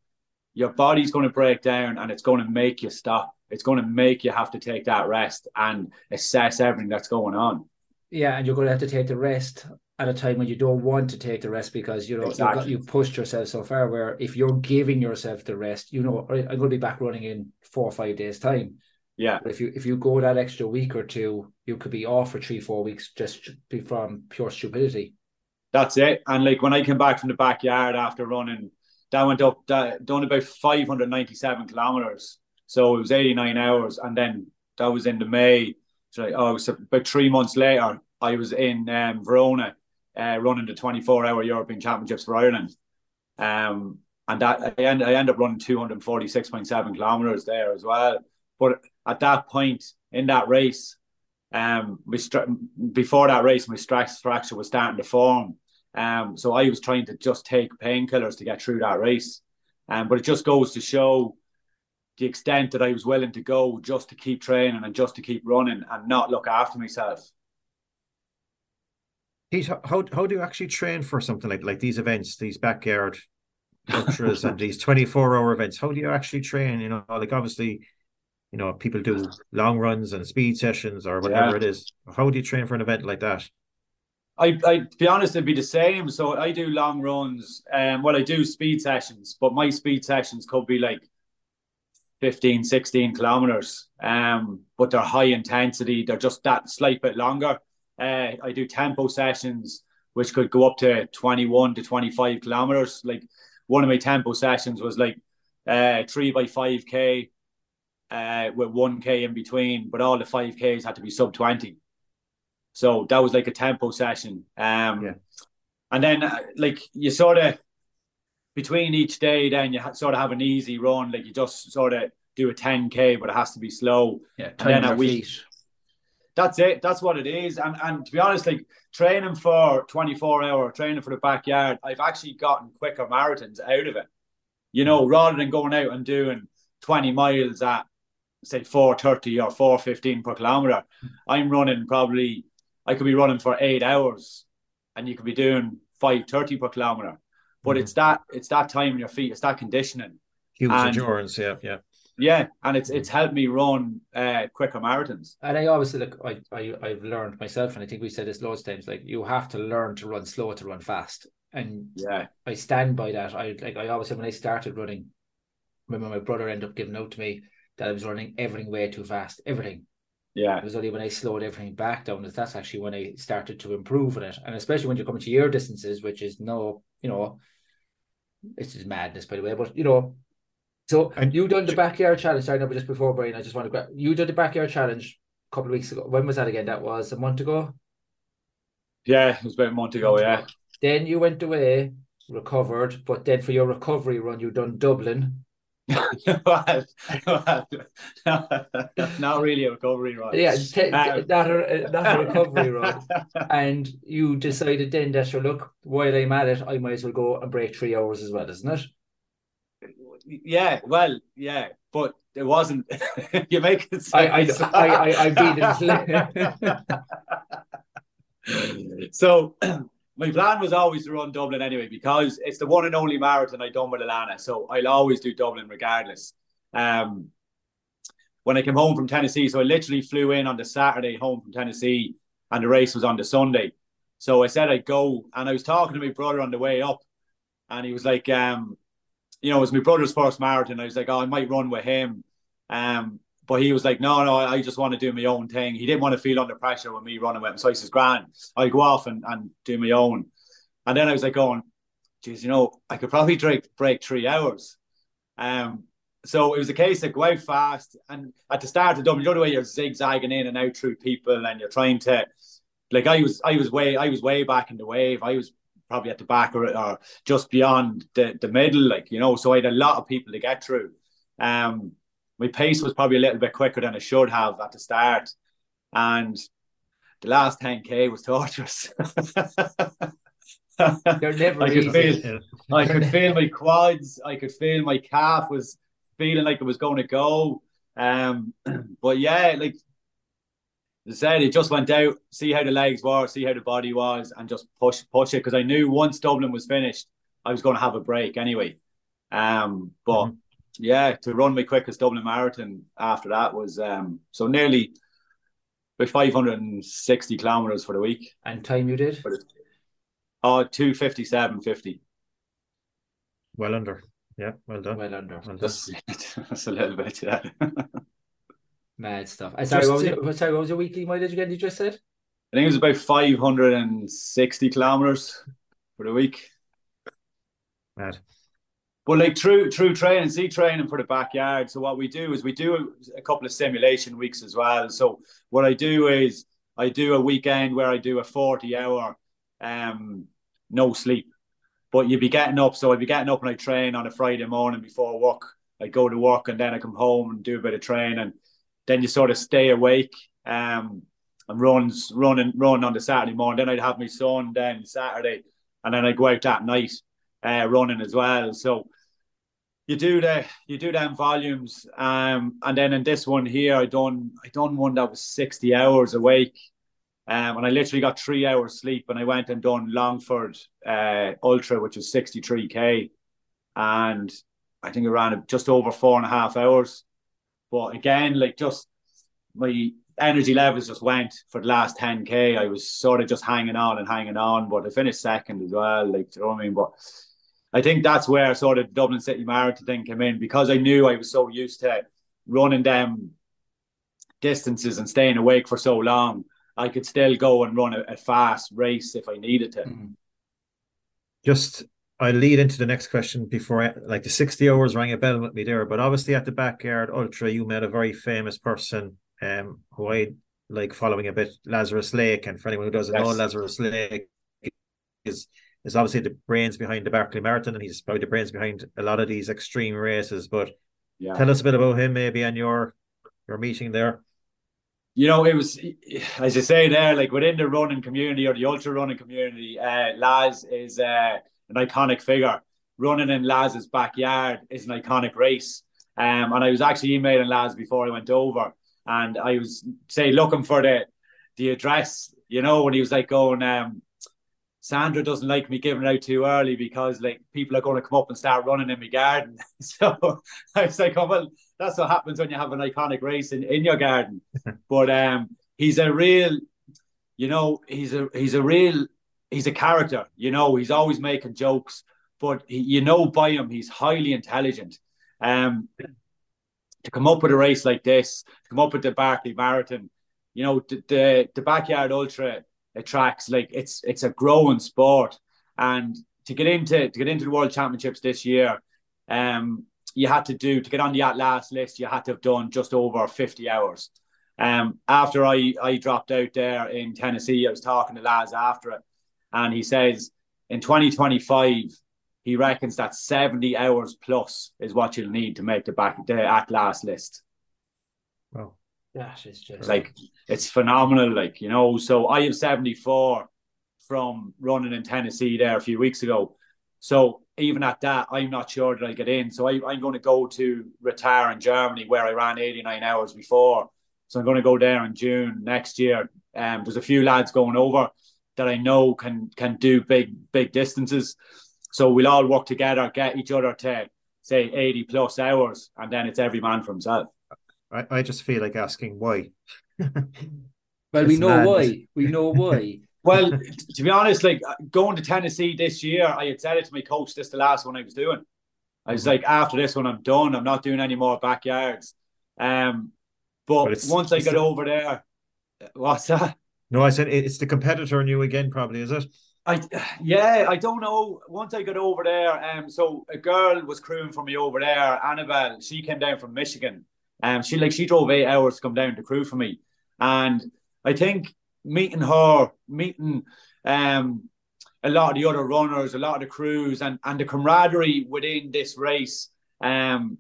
Speaker 5: your body's going to break down and it's going to make you stop. It's going to make you have to take that rest and assess everything that's going on.
Speaker 1: Yeah, and you're going to have to take the rest at a time when you don't want to take the rest because you know exactly. you pushed yourself so far. Where if you're giving yourself the rest, you know I'm going to be back running in four or five days time.
Speaker 5: Yeah.
Speaker 1: But if you if you go that extra week or two, you could be off for three four weeks just from pure stupidity.
Speaker 5: That's it. And like when I came back from the backyard after running that went up that done about 597 kilometers so it was 89 hours and then that was in the may so oh so about three months later i was in um, verona uh, running the 24 hour european championships for ireland um, and that I end, I end up running 246.7 kilometers there as well but at that point in that race um, we before that race my stress fracture was starting to form um, so I was trying to just take painkillers to get through that race. Um, but it just goes to show the extent that I was willing to go just to keep training and just to keep running and not look after myself.
Speaker 3: Pete, how how do you actually train for something like like these events, these backyard ultras and these twenty four hour events? How do you actually train? You know, like obviously, you know, people do long runs and speed sessions or whatever yeah. it is. How do you train for an event like that?
Speaker 5: I, I to be honest, it'd be the same. So I do long runs, and um, well, I do speed sessions, but my speed sessions could be like 15, 16 kilometers. Um, but they're high intensity. They're just that slight bit longer. Uh, I do tempo sessions, which could go up to 21 to 25 kilometers. Like one of my tempo sessions was like uh, three by 5K uh, with 1K in between, but all the 5Ks had to be sub 20. So that was like a tempo session. Um, yeah. And then, uh, like, you sort of, between each day, then you ha- sort of have an easy run. Like, you just sort of do a 10K, but it has to be slow.
Speaker 1: Yeah, and then a week. Feet.
Speaker 5: That's it. That's what it is. And and to be honest, like training for 24 hour training for the backyard, I've actually gotten quicker marathons out of it. You know, rather than going out and doing 20 miles at say 430 or 415 per kilometer, I'm running probably I could be running for eight hours and you could be doing 530 per kilometer. But mm-hmm. it's that it's that time in your feet, it's that conditioning.
Speaker 3: Huge and, endurance, yeah, yeah.
Speaker 5: Yeah, and it's it's helped me run uh, quicker marathons.
Speaker 1: And I obviously look, I, I I've learned myself, and I think we said this loads of times. Like you have to learn to run slow to run fast, and
Speaker 5: yeah,
Speaker 1: I stand by that. I like I obviously when I started running, remember my brother ended up giving out to me that I was running everything way too fast, everything.
Speaker 5: Yeah.
Speaker 1: It was only when I slowed everything back down that that's actually when I started to improve in it. And especially when you're coming to your distances, which is no, you know, it's just madness, by the way. But, you know, so and you done the backyard challenge. Sorry, no, but just before, Brian, I just want to grab you did the backyard challenge a couple of weeks ago. When was that again? That was a month ago?
Speaker 5: Yeah, it was about a month ago, yeah.
Speaker 1: Then you went away, recovered, but then for your recovery run, you done Dublin
Speaker 5: not really a recovery ride.
Speaker 1: Yeah, t- um, not, a, not a recovery ride. And you decided then that, sure, look, while I'm at it, I might as well go and break three hours as well, isn't it?
Speaker 5: Yeah, well, yeah. But it wasn't. you make it.
Speaker 1: I I I I, I
Speaker 5: beat it. so my plan was always to run Dublin anyway because it's the one and only marathon I done with Alana. So I'll always do Dublin regardless. Um, when I came home from Tennessee, so I literally flew in on the Saturday home from Tennessee, and the race was on the Sunday. So I said I'd go, and I was talking to my brother on the way up, and he was like, um, you know, it was my brother's first marathon. I was like, oh, I might run with him. Um, but he was like, no, no, I just want to do my own thing. He didn't want to feel under pressure with me running with him. So he says, Grant, I'll go off and, and do my own. And then I was like going, geez, you know, I could probably break, break three hours. Um, so it was a case of go out fast. And at the start of Dublin, you know the way you're zigzagging in and out through people and you're trying to, like I was, I was way, I was way back in the wave. I was probably at the back or, or just beyond the, the middle, like, you know, so I had a lot of people to get through. Um, my pace was probably a little bit quicker than I should have at the start. And the last 10K was torturous.
Speaker 1: They're never
Speaker 5: I could
Speaker 1: easy.
Speaker 5: feel I could feel my quads, I could feel my calf was feeling like it was going to go. Um, but yeah, like I said, it just went out, see how the legs were, see how the body was, and just push push it because I knew once Dublin was finished, I was going to have a break anyway. Um, but
Speaker 3: Mhm.
Speaker 5: Yeah, to run my quickest Dublin marathon after that was um so nearly about 560 kilometers for the week.
Speaker 1: And time you did?
Speaker 5: Oh, 257.50.
Speaker 3: Well under. Yeah, well done.
Speaker 1: Well under.
Speaker 3: Well done.
Speaker 5: That's, that's a little bit, yeah.
Speaker 1: Mad stuff. Uh, sorry, what was,
Speaker 3: to-
Speaker 1: your, sorry, what was your weekly mileage again? You just said
Speaker 5: I think it was about 560 kilometers for the week.
Speaker 3: Mad.
Speaker 5: But like true true training, see training for the backyard. So what we do is we do a couple of simulation weeks as well. So what I do is I do a weekend where I do a 40 hour um no sleep. But you'd be getting up, so I'd be getting up and I train on a Friday morning before work. I go to work and then I come home and do a bit of training. Then you sort of stay awake. Um and runs running run on the Saturday morning. Then I'd have my son then Saturday and then I'd go out that night uh, running as well. So you do the you do them volumes, um, and then in this one here, I done I done one that was sixty hours awake, um, and I literally got three hours sleep, and I went and done Longford uh, Ultra, which was sixty three k, and I think I ran just over four and a half hours. But again, like just my energy levels just went for the last 10k. I was sort of just hanging on and hanging on, but I finished second as well. Like, you know what I mean? But I think that's where sort of Dublin City Marathon thing came in because I knew I was so used to running them distances and staying awake for so long. I could still go and run a, a fast race if I needed to.
Speaker 3: Just I lead into the next question before I, like the 60 hours rang a bell with me there, but obviously at the backyard ultra you met a very famous person um who I like following a bit, Lazarus Lake, and for anyone who doesn't know, Lazarus Lake is is obviously the brains behind the Barkley Marathon, and he's probably the brains behind a lot of these extreme races. But
Speaker 5: Yeah.
Speaker 3: tell us a bit about him, maybe, and your your meeting there.
Speaker 5: you know, it was as you say there, like within the running community or the ultra running community, uh, Laz is uh, an iconic figure. Running in Laz's backyard is an iconic race. Um, and I was actually emailing Laz before I went over, and I was say looking for the the address. You know, when he was like going, um, Sandra doesn't like me giving out too early because like people are going to come up and start running in my garden. so I was like, oh well, that's what happens when you have an iconic race in, in your garden. but um, he's a real, you know, he's a he's a real he's a character. You know, he's always making jokes, but he, you know by him he's highly intelligent. Um, to come up with a race like this, to come up with the Barkley Marathon, you know, the the, the backyard ultra attracts like it's it's a growing sport, and to get into to get into the World Championships this year, um, you had to do to get on the Atlas list, you had to have done just over fifty hours. Um, after I I dropped out there in Tennessee, I was talking to Laz after it, and he says in 2025 he reckons that 70 hours plus is what you'll need to make the back the Atlas list.
Speaker 3: Wow.
Speaker 1: That is just
Speaker 5: Like it's phenomenal, like you know. So I have 74 from running in Tennessee there a few weeks ago. So even at that, I'm not sure that I'll get in. So I, am going to go to retire in Germany where I ran 89 hours before. So I'm going to go there in June next year. Um, there's a few lads going over that I know can can do big big distances. So we'll all work together, get each other to say 80 plus hours, and then it's every man for himself.
Speaker 3: I, I just feel like asking why.
Speaker 1: well, we know why. We know why.
Speaker 5: well, to be honest, like going to Tennessee this year, I had said it to my coach. This the last one I was doing. I was like, after this one, I'm done. I'm not doing any more backyards. Um, but, but once I got over there, what's that?
Speaker 3: No, I said it's the competitor in you again, probably, is it?
Speaker 5: I yeah, I don't know. Once I got over there, um, so a girl was crewing for me over there, Annabelle. She came down from Michigan. Um, she like she drove eight hours to come down to crew for me, and I think meeting her, meeting um a lot of the other runners, a lot of the crews, and and the camaraderie within this race, um,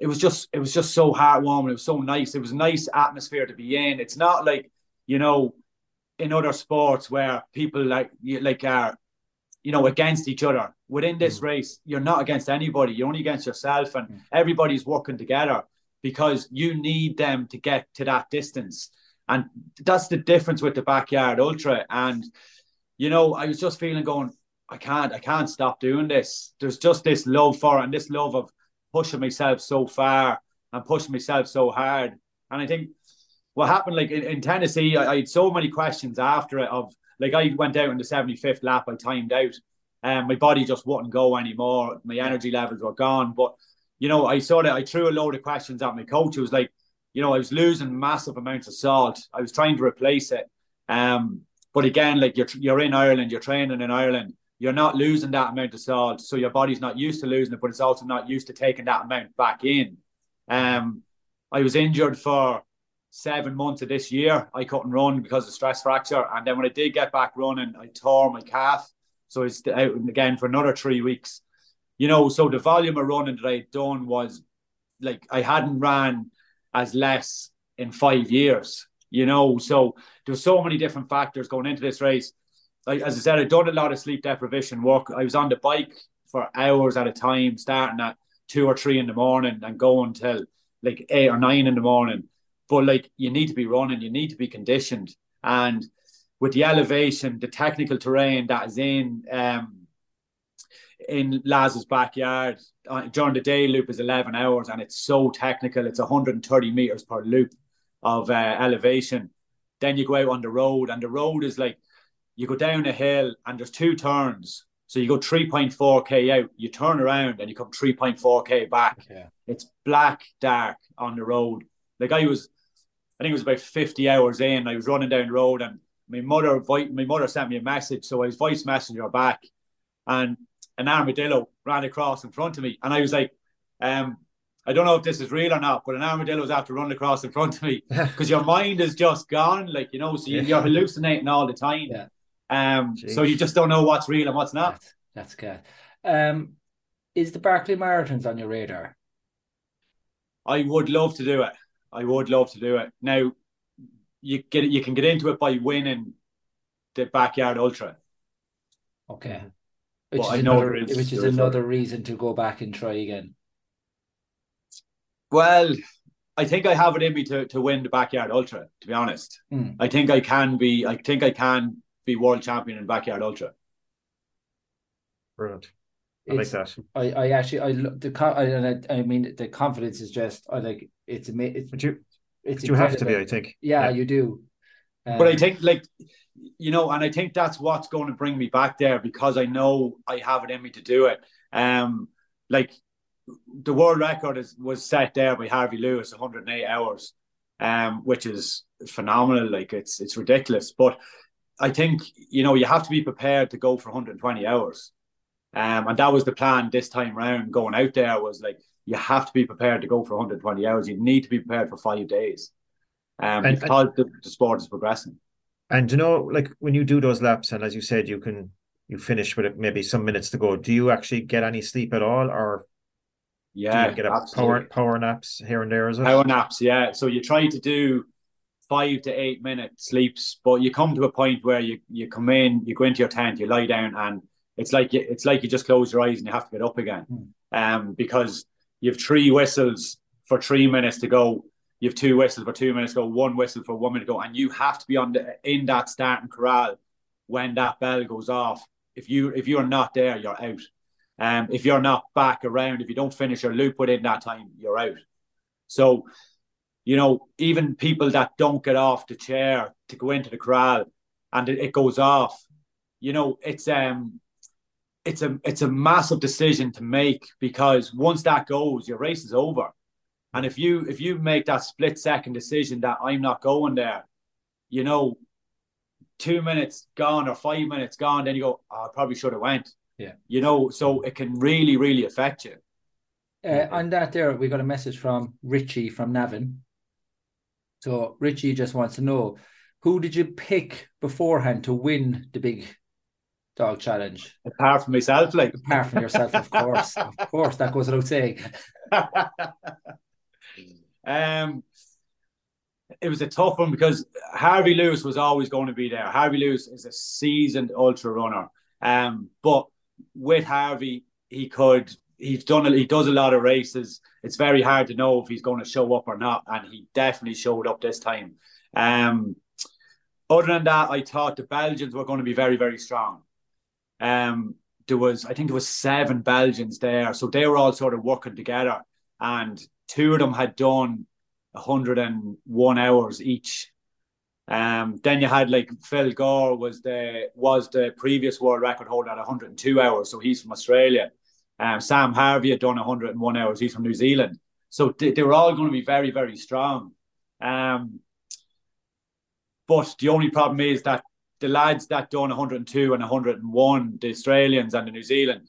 Speaker 5: it was just it was just so heartwarming. It was so nice. It was a nice atmosphere to be in. It's not like you know in other sports where people like like are you know against each other within this mm. race you're not against anybody you're only against yourself and mm. everybody's working together because you need them to get to that distance. And that's the difference with the backyard ultra. And you know i was just feeling going i can't i can't stop doing this. There's just this love for it and this love of pushing myself so far and pushing myself so hard. And i think what happened like in, in Tennessee, I, I, had so many questions after it of like I went out in the 75th lap, I timed out, and um, my body just wouldn't go anymore. My energy levels were gone. But you know, I sort of I threw a load of questions at my coach. It was like, you know, I was losing massive amounts of salt. I was trying to replace it. Um, but again, like you're you're in Ireland, you're training in Ireland, you're not losing that amount of salt, so your body's not used to losing it, but it's also not used to taking that amount back in. Um, I was injured for seven months of this year, I couldn't run because of stress fracture. And then when I did get back running, I tore my calf. So it's out again for another three weeks. You know, so the volume of running that I had done was like I hadn't ran as less in five years, you know. So there were so many different factors going into this race. Like, as I said, I'd done a lot of sleep deprivation work. I was on the bike for hours at a time, starting at two or three in the morning and going till like eight or nine in the morning but like you need to be running, you need to be conditioned, and with the elevation, the technical terrain that is in um, in Laz's backyard uh, during the day loop is 11 hours and it's so technical. It's 130 meters per loop of uh, elevation. Then you go out on the road, and the road is like you go down a hill and there's two turns. So you go 3.4k out, you turn around and you come 3.4k back. Yeah. It's black dark on the road. Like I was I think it was about 50 hours in. I was running down the road and my mother my mother sent me a message. So I was voice messenger back and an armadillo ran across in front of me. And I was like, um, I don't know if this is real or not, but an armadillo was after running across in front of me because your mind is just gone, like you know, so you, are hallucinating all the time. Yeah. Um, so you just don't know what's real and what's not.
Speaker 1: That's, that's good. Um, is the Barkley Marathons on your radar?
Speaker 5: I would love to do it. I would love to do it. Now, you get you can get into it by winning the backyard ultra.
Speaker 1: Okay. Which is, another, which is another reason to go back and try again.
Speaker 5: Well, I think I have it in me to, to win the backyard ultra, to be honest. Mm. I think I can be I think I can be world champion in backyard ultra.
Speaker 3: Brilliant. I like that.
Speaker 1: I, I actually I look the I, I mean the confidence is just I like it's amazing.
Speaker 3: But you, it's you have to be, I think.
Speaker 1: Yeah, yeah. you do.
Speaker 5: Um, but I think like you know, and I think that's what's going to bring me back there because I know I have it in me to do it. Um, like the world record is was set there by Harvey Lewis, 108 hours, um, which is phenomenal. Like it's it's ridiculous, but I think you know you have to be prepared to go for 120 hours. Um, and that was the plan this time round. Going out there was like you have to be prepared to go for 120 hours. You need to be prepared for five days, um, and, because and, the, the sport is progressing.
Speaker 3: And you know, like when you do those laps, and as you said, you can you finish with it maybe some minutes to go. Do you actually get any sleep at all, or
Speaker 5: yeah,
Speaker 3: get a power power naps here and there? Is it
Speaker 5: power naps? Yeah. So you try to do five to eight minute sleeps, but you come to a point where you you come in, you go into your tent, you lie down, and it's like you, it's like you just close your eyes and you have to get up again,
Speaker 1: Mm.
Speaker 5: um, because you have three whistles for three minutes to go. You have two whistles for two minutes go, one whistle for one minute go, and you have to be on the in that starting corral when that bell goes off. If you if you're not there, you're out. Um, if you're not back around, if you don't finish your loop within that time, you're out. So, you know, even people that don't get off the chair to go into the corral and it, it goes off, you know, it's um it's a it's a massive decision to make because once that goes, your race is over. And if you if you make that split second decision that I'm not going there, you know, two minutes gone or five minutes gone, then you go, oh, I probably should have went.
Speaker 1: Yeah.
Speaker 5: You know, so it can really, really affect you.
Speaker 1: Uh, on that, there we got a message from Richie from Navan. So Richie just wants to know who did you pick beforehand to win the big dog challenge?
Speaker 5: Apart from myself, like
Speaker 1: Apart from yourself, of course, of course, that goes without saying.
Speaker 5: um, it was a tough one because Harvey Lewis was always going to be there. Harvey Lewis is a seasoned ultra runner, um, but with Harvey, he could. He's done. He does a lot of races. It's very hard to know if he's going to show up or not, and he definitely showed up this time. Um, other than that, I thought the Belgians were going to be very, very strong. Um, there was, I think, there was seven Belgians there, so they were all sort of working together, and two of them had done 101 hours each. Um, then you had like Phil Gore was the was the previous world record holder at 102 hours, so he's from Australia. Um, Sam Harvey had done 101 hours, he's from New Zealand. So they, they were all going to be very very strong. Um, but the only problem is that the lads that done 102 and 101, the Australians and the New Zealand,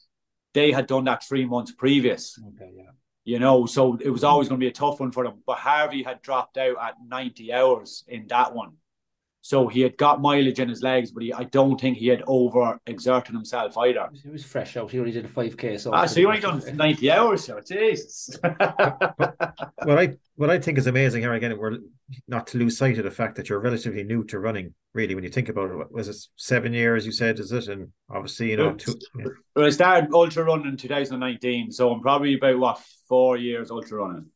Speaker 5: they had done that three months previous
Speaker 1: Okay, yeah.
Speaker 5: You know, so it was always going to be a tough one for them. But Harvey had dropped out at 90 hours in that one. So he had got mileage in his legs, but he, I don't think he had over exerted himself either.
Speaker 1: He was fresh out. He only did a 5K. So,
Speaker 5: Ah, so you only done 90 hours, so Jesus.
Speaker 3: What I what I think is amazing here again, we're not to lose sight of the fact that you're relatively new to running. Really, when you think about it, was it seven years? You said, is it? And obviously, you know, two, yeah.
Speaker 5: Well, I started ultra running in 2019, so I'm probably about what four years ultra running.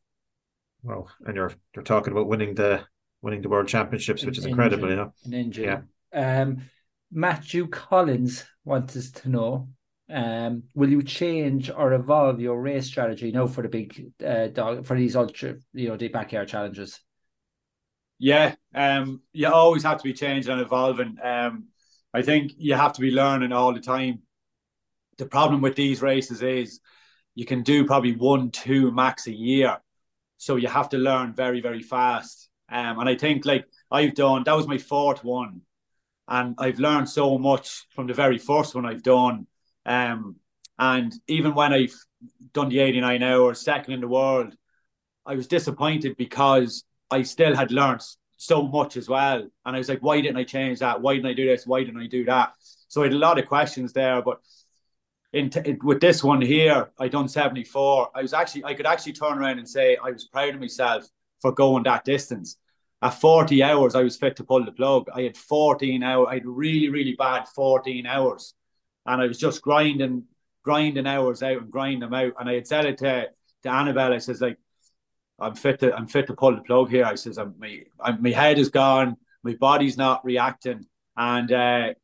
Speaker 3: Well, and you're you're talking about winning the winning the world championships, which is
Speaker 1: In
Speaker 3: incredible, you
Speaker 1: engine.
Speaker 3: know.
Speaker 1: An engine. Um, Matthew Collins wants us to know um, will you change or evolve your race strategy now for the big uh, dog for these ultra, you know, the backyard challenges?
Speaker 5: Yeah, um, you always have to be changing and evolving. Um, I think you have to be learning all the time. The problem with these races is you can do probably one, two max a year, so you have to learn very, very fast. Um, and I think like I've done, that was my fourth one, and I've learned so much from the very first one I've done. Um, and even when I've done the 89 hours, second in the world, I was disappointed because I still had learned so much as well. And I was like, why didn't I change that? Why didn't I do this? Why didn't I do that? So I had a lot of questions there. But in t- with this one here, I done 74. I was actually, I could actually turn around and say I was proud of myself for going that distance. At 40 hours, I was fit to pull the plug. I had 14 hours. I had really, really bad 14 hours. And I was just grinding, grinding hours out and grinding them out. And I had said it to, to Annabelle, I says, like, I'm fit to I'm fit to pull the plug here. I says I'm my I'm, my head is gone, my body's not reacting, and uh,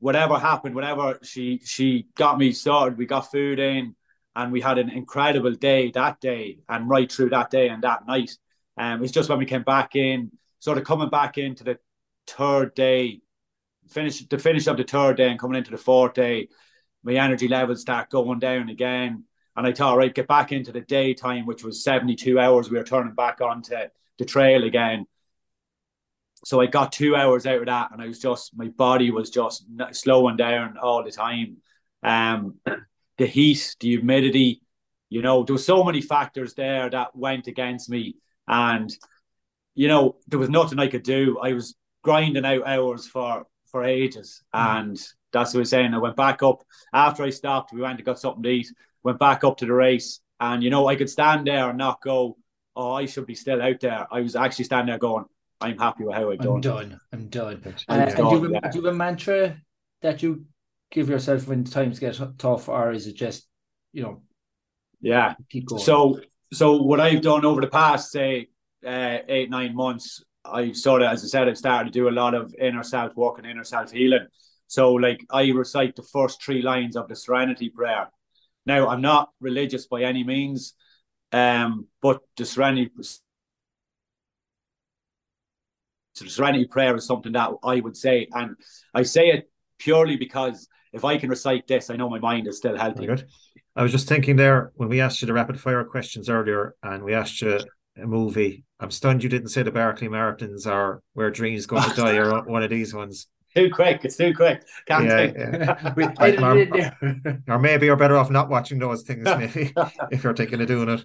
Speaker 5: whatever happened, whatever she she got me sorted, we got food in, and we had an incredible day that day, and right through that day and that night. Um, it's just when we came back in, sort of coming back into the third day, finish to finish up the third day and coming into the fourth day, my energy levels start going down again. And I thought, right, get back into the daytime, which was 72 hours. We were turning back onto the trail again. So I got two hours out of that, and I was just, my body was just slowing down all the time. Um, the heat, the humidity, you know, there was so many factors there that went against me. And, you know, there was nothing I could do. I was grinding out hours for for ages. And that's what I was saying. I went back up after I stopped, we went and got something to eat went back up to the race, and you know I could stand there and not go, "Oh, I should be still out there." I was actually standing there going, "I'm happy with how I've
Speaker 1: I'm
Speaker 5: done."
Speaker 1: done. I'm done.
Speaker 3: That's-
Speaker 1: Uh,
Speaker 5: I'm
Speaker 1: and do, you
Speaker 5: done,
Speaker 1: have, do you have a mantra that you give yourself when times get tough, or is it just you know?
Speaker 5: Yeah,
Speaker 1: keep going.
Speaker 5: So so what I've done over the past say uh, eight nine months, I've sort of, as I said, I've started to do a lot of inner self work and inner self healing. So like I recite the first three lines of the Serenity Prayer. Now I'm not religious by any means, um, but the Serenity so the Serenity Prayer is something that I would say, and I say it purely because if I can recite this, I know my mind is still healthy.
Speaker 3: Good. I was just thinking there when we asked you the rapid fire questions earlier, and we asked you a movie. I'm stunned you didn't say the Barkley Marathons are Where Dreams Go to Die or one of these ones.
Speaker 5: Too quick. It's too quick. Can't yeah,
Speaker 3: yeah. or, or, maybe you're better off not watching those things, maybe, if you're thinking of doing it.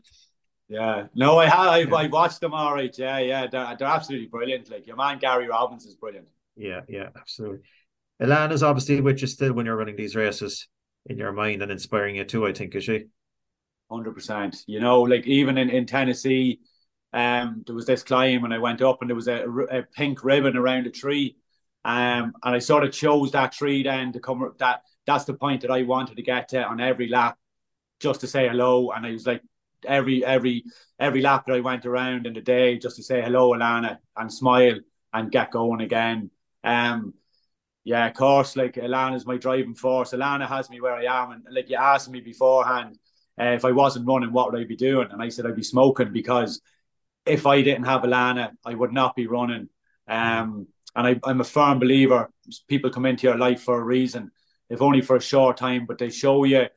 Speaker 5: Yeah, no, I have. I've, yeah. I've watched them all right. Yeah, yeah, they're, they're absolutely brilliant. Like your man Gary Robbins is brilliant.
Speaker 3: Yeah, yeah, absolutely. Ilana's obviously with you still when you're running these races in your mind and inspiring you too. I think is she.
Speaker 5: Hundred percent. You know, like even in, in Tennessee, um, there was this climb and I went up and there was a, a pink ribbon around a tree, um, and I sort of chose that tree then to come. That that's the point that I wanted to get to on every lap, just to say hello. And I was like, every every every lap that I went around in the day, just to say hello, Ilana, and smile and get going again. Um, yeah, of course, like Ilana's my driving force. Alana has me where I am, and like you asked me beforehand, uh, if I wasn't running, what would I be doing? And I said I'd be smoking because if I didn't have Alana, I would not be running. Um, and I, I'm a firm believer. People come into your life for a reason, if only for a short time, but they show you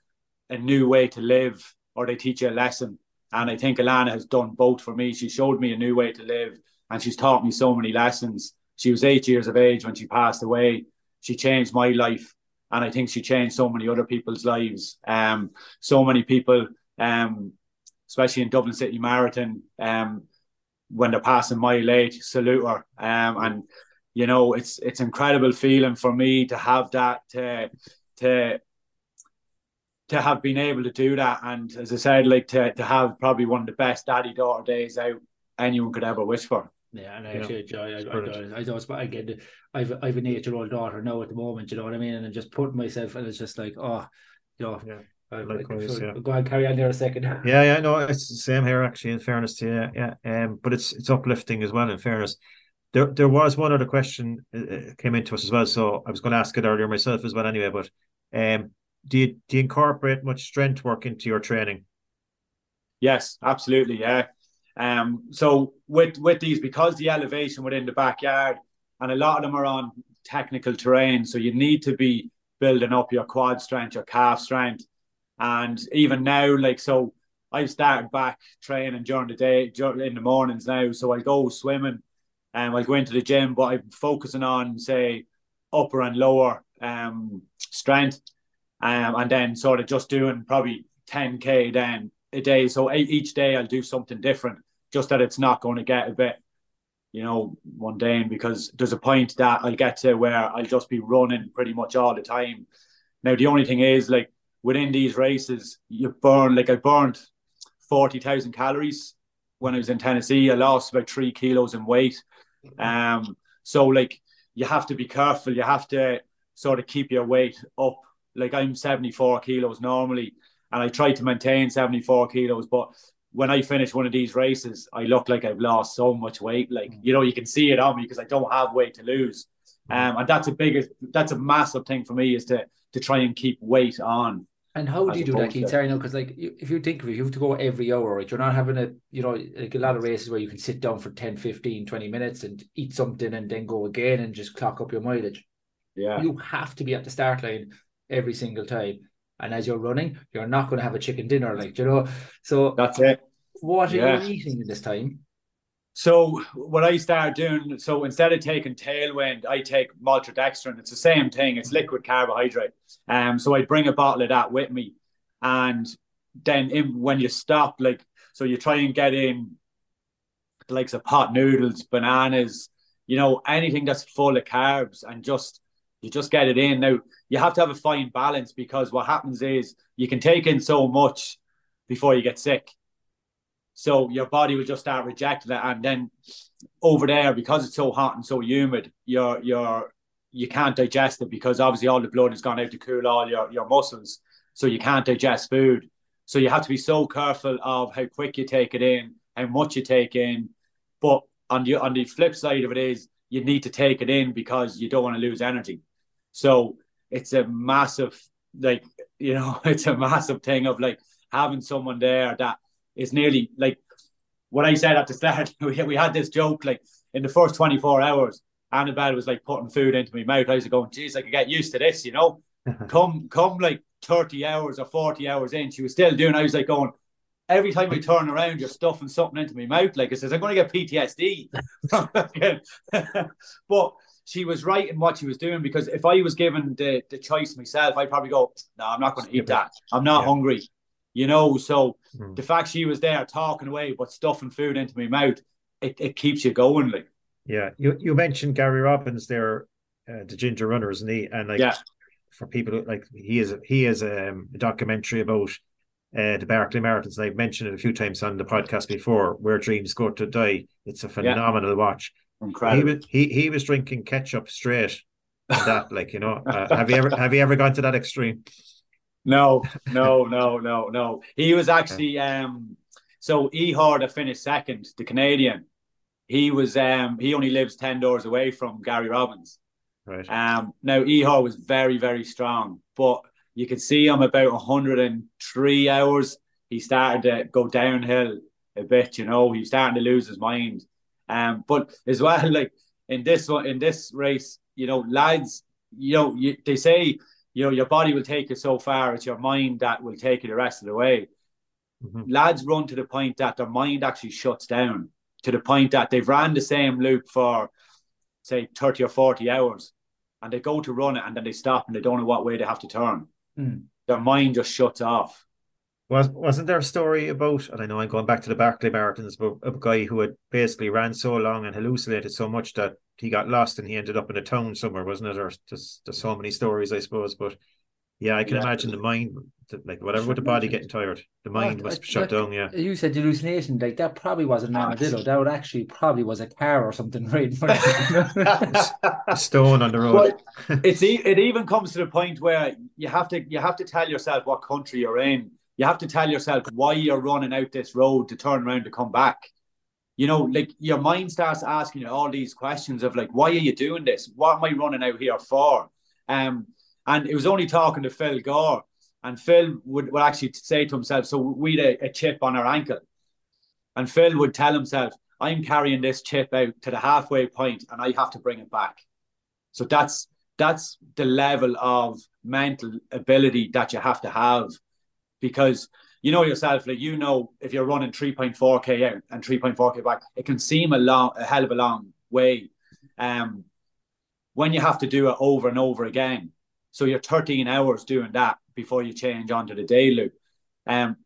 Speaker 5: a new way to live or they teach you a lesson. And I think Alana has done both for me. She showed me a new way to live, and she's taught me so many lessons. She was eight years of age when she passed away she changed my life and I think she changed so many other people's lives. Um, so many people, um, especially in Dublin City Marathon, um, when they're passing my late, salute her. Um, and you know, it's it's incredible feeling for me to have that to to to have been able to do that. And as I said, like to to have probably one of the best daddy daughter days out anyone could ever wish for.
Speaker 1: Yeah, and I actually enjoy. I, I, I, don't. I get. I've I've an eight year old daughter now at the moment. You know what I mean? And I'm just putting myself, and it's just like, oh, you know. Yeah. I, Likewise, yeah. Go and carry on there a second.
Speaker 3: Yeah, yeah, no, it's the same here actually. In fairness to you, yeah, um, but it's it's uplifting as well. In fairness, there there was one other question uh, uh came into us as well, so I was going to ask it earlier myself as well. Anyway, but um, do you do you incorporate much strength work into your training?
Speaker 5: Yes, absolutely. Yeah, um, so with with these, because the elevation within the backyard, and a lot of them are on technical terrain, so you need to be building up your quad strength, your calf strength, and even now, like so, I've started back training during the day, in the mornings now. So I go swimming, and I go into the gym, but I'm focusing on say upper and lower um, strength, um, and then sort of just doing probably 10k then a day. So each day I'll do something different just that it's not going to get a bit, you know, mundane because there's a point that I'll get to where I'll just be running pretty much all the time. Now, the only thing is, like, within these races, you burn, like, I burned 40,000 calories when I was in Tennessee. I lost about three kilos in weight. Um, so, like, you have to be careful. You have to sort of keep your weight up. Like, I'm 74 kilos normally, and I try to maintain 74 kilos, but when I finish one of these races, I look like I've lost so much weight. Like, you know, you can see it on me because I don't have weight to lose. Um, and that's a big, that's a massive thing for me is to to try and keep weight on.
Speaker 1: And how do you do that, Keith? Sorry, no, because like if you think of it, you have to go every hour, right? You're not having a, you know, like a lot of races where you can sit down for 10, 15, 20 minutes and eat something and then go again and just clock up your mileage.
Speaker 5: Yeah.
Speaker 1: You have to be at the start line every single time. And as you're running, you're not going to have a chicken dinner, like you know. So
Speaker 5: that's it.
Speaker 1: What are yeah. you eating this time?
Speaker 5: So what I started doing, so instead of taking tailwind, I take maltodextrin. It's the same thing. It's liquid carbohydrate. Um, so I bring a bottle of that with me, and then in, when you stop, like, so you try and get in the likes of pot noodles, bananas, you know, anything that's full of carbs, and just you just get it in. Now you have to have a fine balance because what happens is you can take in so much before you get sick. So your body will just start rejecting it, and then over there because it's so hot and so humid, your your you can't digest it because obviously all the blood has gone out to cool all your, your muscles. So you can't digest food. So you have to be so careful of how quick you take it in, how much you take in. But on the on the flip side of it is you need to take it in because you don't want to lose energy. So it's a massive like you know it's a massive thing of like having someone there that is nearly like what I said at the start. We, we had this joke like in the first 24 hours, Annabelle was like putting food into my mouth. I was going, geez, I could get used to this, you know. come, come like 30 hours or 40 hours in, she was still doing. I was like going, every time I turn around, you're stuffing something into my mouth. Like I says, I'm going to get PTSD. but she was right in what she was doing because if I was given the, the choice myself, I'd probably go, no, I'm not going to eat that. I'm not yeah. hungry. You know, so mm. the fact she was there talking away but stuffing food into my mouth, it, it keeps you going. Like,
Speaker 3: yeah, you you mentioned Gary Robbins there, uh, the ginger runner, isn't he? And like, yeah. for people like he is he is um, a documentary about uh, the Barkley Marathons. And I've mentioned it a few times on the podcast before, where dreams go to die. It's a phenomenal yeah. watch.
Speaker 5: Incredible.
Speaker 3: He was he, he was drinking ketchup straight. that like you know, uh, have you ever have you ever gone to that extreme?
Speaker 5: No, no, no, no, no. He was actually um. So Ihor that finished second, the Canadian. He was um. He only lives ten doors away from Gary Robbins.
Speaker 3: Right.
Speaker 5: Um. Now Ihor was very very strong, but you could see him about 103 hours. He started to go downhill a bit, you know, he was starting to lose his mind. Um, but as well, like in this one, in this race, you know, lads, you know, you, they say, you know, your body will take you so far, it's your mind that will take you the rest of the way. Mm-hmm. Lads run to the point that their mind actually shuts down to the point that they've ran the same loop for, say, 30 or 40 hours and they go to run it and then they stop and they don't know what way they have to turn. Mm. Their mind just shuts off.
Speaker 3: Was wasn't there a story about? And I know I'm going back to the Barkley Marathons, but a guy who had basically ran so long and hallucinated so much that he got lost and he ended up in a town somewhere, wasn't it? Or just there's so many stories, I suppose. But yeah, I can yeah. imagine the mind, like whatever with the body getting tired, the mind was shut down. Yeah,
Speaker 1: you said hallucination, like that probably wasn't an armadillo. That would actually probably was a car or something, right?
Speaker 3: in front of a stone on the road.
Speaker 5: it's it even comes to the point where you have to you have to tell yourself what country you're in. You have to tell yourself why you're running out this road to turn around to come back. You know, like your mind starts asking you all these questions of like, why are you doing this? What am I running out here for? Um, and it was only talking to Phil Gore, and Phil would, would actually say to himself, so we had a, a chip on our ankle. And Phil would tell himself, I'm carrying this chip out to the halfway point and I have to bring it back. So that's that's the level of mental ability that you have to have because you know yourself, like you know, if you're running 3.4k out and 3.4k back, it can seem a long, a hell of a long way. Um, when you have to do it over and over again, so you're 13 hours doing that before you change onto the day loop. Um,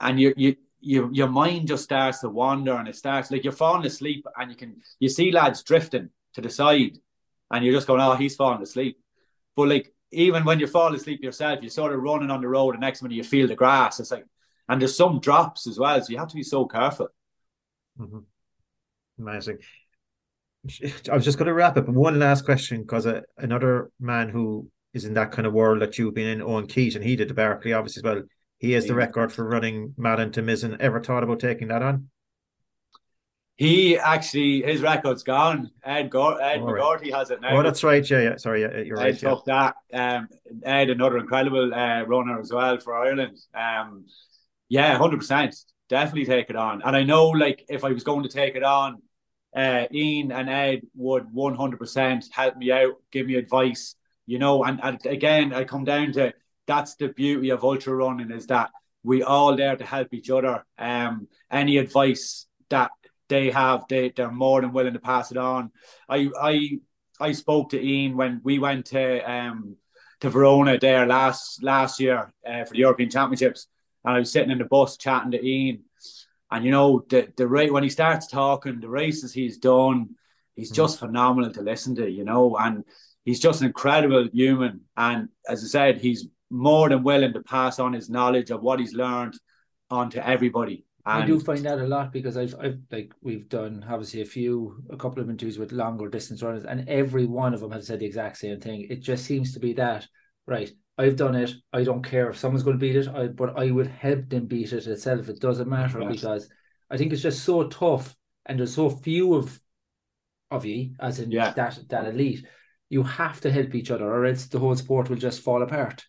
Speaker 5: and you, you, you, your mind just starts to wander and it starts like you're falling asleep and you can, you see lads drifting to the side and you're just going, oh, he's falling asleep. But like, even when you fall asleep yourself, you're sort of running on the road and next minute you feel the grass. It's like, and there's some drops as well. So you have to be so careful.
Speaker 3: Mm-hmm. Amazing. I was just going to wrap up. One last question because uh, another man who is in that kind of world that you've been in, Keith, and he did the Barkley obviously as well. He has the record for running Malin to Mizen. Ever thought about taking that on?
Speaker 5: He actually his record's gone. Ed Gore, Ed oh, McGorty has it now.
Speaker 3: Oh, that's right. Yeah, yeah. Sorry, yeah, you're Ed right.
Speaker 5: Took yeah. that. Um, Ed, another incredible uh, runner as well for Ireland. Um, yeah, hundred percent. Definitely take it on. And I know, like, if I was going to take it on, uh, Ian and Ed would one hundred percent help me out, give me advice you know, and, and again, I come down to that's the beauty of ultra running is that we all there to help each other. Um, any advice that they have, they they're more than willing to pass it on. I I I spoke to Ian when we went to um to Verona there last last year uh, for the European Championships, and I was sitting in the bus chatting to Ian, and you know the the rate when he starts talking, the races he's done, he's mm. just phenomenal to listen to, you know, and he's just an incredible human. And as I said, he's more than willing to pass on his knowledge of what he's learned onto everybody. And
Speaker 1: I do find that a lot because I've, I've like we've done obviously a few a couple of interviews with longer distance runners and every one of them have said the exact same thing. It just seems to be that right. I've done it. I don't care if someone's going to beat it, I, but I would help them beat it itself. It doesn't matter because I think it's just so tough and there's so few of of you as in
Speaker 5: Yeah.
Speaker 1: that that elite. You have to help each other, or else the whole sport will just fall apart.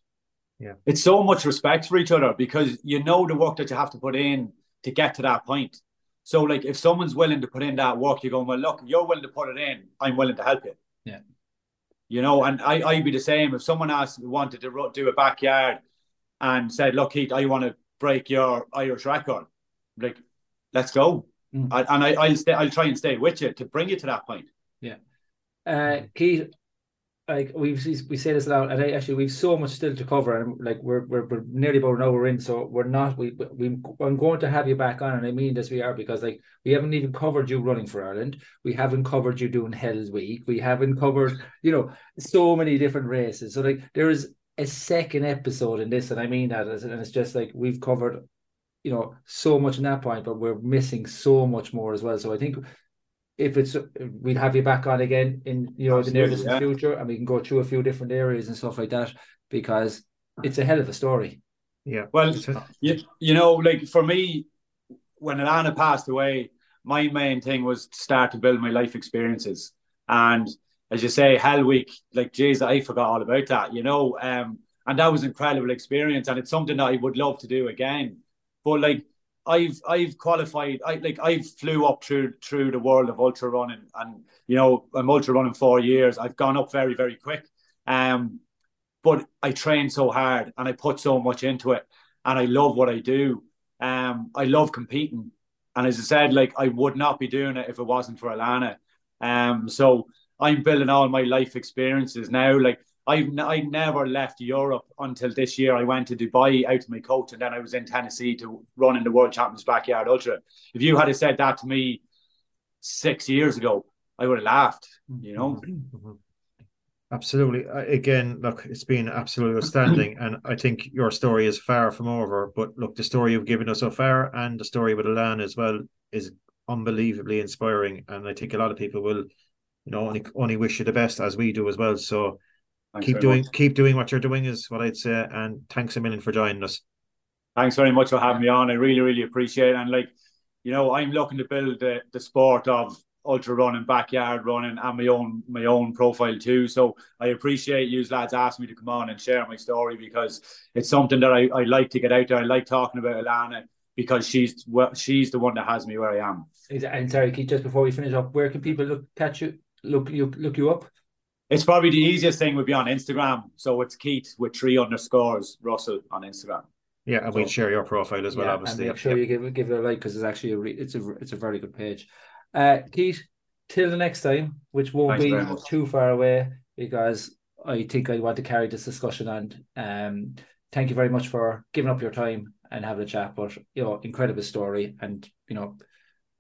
Speaker 5: Yeah, it's so much respect for each other because you know the work that you have to put in to get to that point. So, like, if someone's willing to put in that work, you're going, well, look, you're willing to put it in. I'm willing to help you.
Speaker 1: Yeah.
Speaker 5: You know, and I, I'd be the same. If someone asked, wanted to do a backyard and said, look, Keith, I want to break your Irish record, like, let's go.
Speaker 1: Mm.
Speaker 5: I, and I, I'll stay, I'll try and stay with you to bring you to that point. Yeah.
Speaker 1: Uh, Keith, like we've we say this lot, and I, actually we've so much still to cover, and like we're we're, we're nearly about an hour in, so we're not. We we I'm going to have you back on, and I mean this we are because like we haven't even covered you running for Ireland, we haven't covered you doing Hell's Week, we haven't covered you know so many different races. So like there is a second episode in this, and I mean that, and it's just like we've covered. You know, so much in that point, but we're missing so much more as well. So I think if it's we'd have you back on again in you know the near
Speaker 5: yeah.
Speaker 1: future and we can go through a few different areas and stuff like that because it's a hell of a story
Speaker 3: Yeah.
Speaker 5: Well, you, you know, like for me, when Alana passed away, my main thing was to start to build my life experiences. And as you say, Hell Week, like, geez, I forgot all about that, you know. Um, and that was an incredible experience, and it's something that I would love to do again. But like, I've I've qualified. I like I've flew up through through the world of ultra running, and you know, I'm ultra running four years. I've gone up very very quick. Um, but I train so hard and I put so much into it, and I love what I do. Um, I love competing, and as I said, like I would not be doing it if it wasn't for Alana. Um, so I'm building all my life experiences now. Like I've n- I never left Europe until this year. I went to Dubai out to my coach, and then I was in Tennessee to run in the World Champions Backyard Ultra. If you had said that to me six years ago, I would have laughed. You know.
Speaker 3: Mhm. Absolutely. Uh, Again, look, it's been absolutely outstanding, and I think your story is far from over. But look, the story you've given us so far, and the story with Alan as well, is unbelievably inspiring. And I think a lot of people will, you know, only only wish you the best as we do as well. So
Speaker 5: Thanks
Speaker 3: keep doing
Speaker 5: much.
Speaker 3: keep doing what you're doing is what I'd say. And thanks a million for joining us.
Speaker 5: Thanks very much for having me on. I really, really appreciate it. And like, you know, I'm looking to build the, the sport of ultra running, backyard running, and my own my own profile too. So I appreciate you lads asking me to come on and share my story because it's something that I, I like to get out there. I like talking about Alana because she's well, she's the one that has me where I am.
Speaker 1: and sorry Keith just before we finish up where can people look catch you look you look you up
Speaker 5: It's probably the easiest thing would be on Instagram. So it's Keith with three underscores Russell on Instagram.
Speaker 3: Yeah, and we'll share your profile as well,
Speaker 1: Yeah,
Speaker 3: obviously.
Speaker 1: and make sure you give give it a like because it's actually a re, it's a it's a very good page uh Keith till the next time which won't
Speaker 5: Thanks
Speaker 1: be too far away because I think I want to carry this discussion on um thank you very much for giving up your time and having a chat but you know incredible story and you know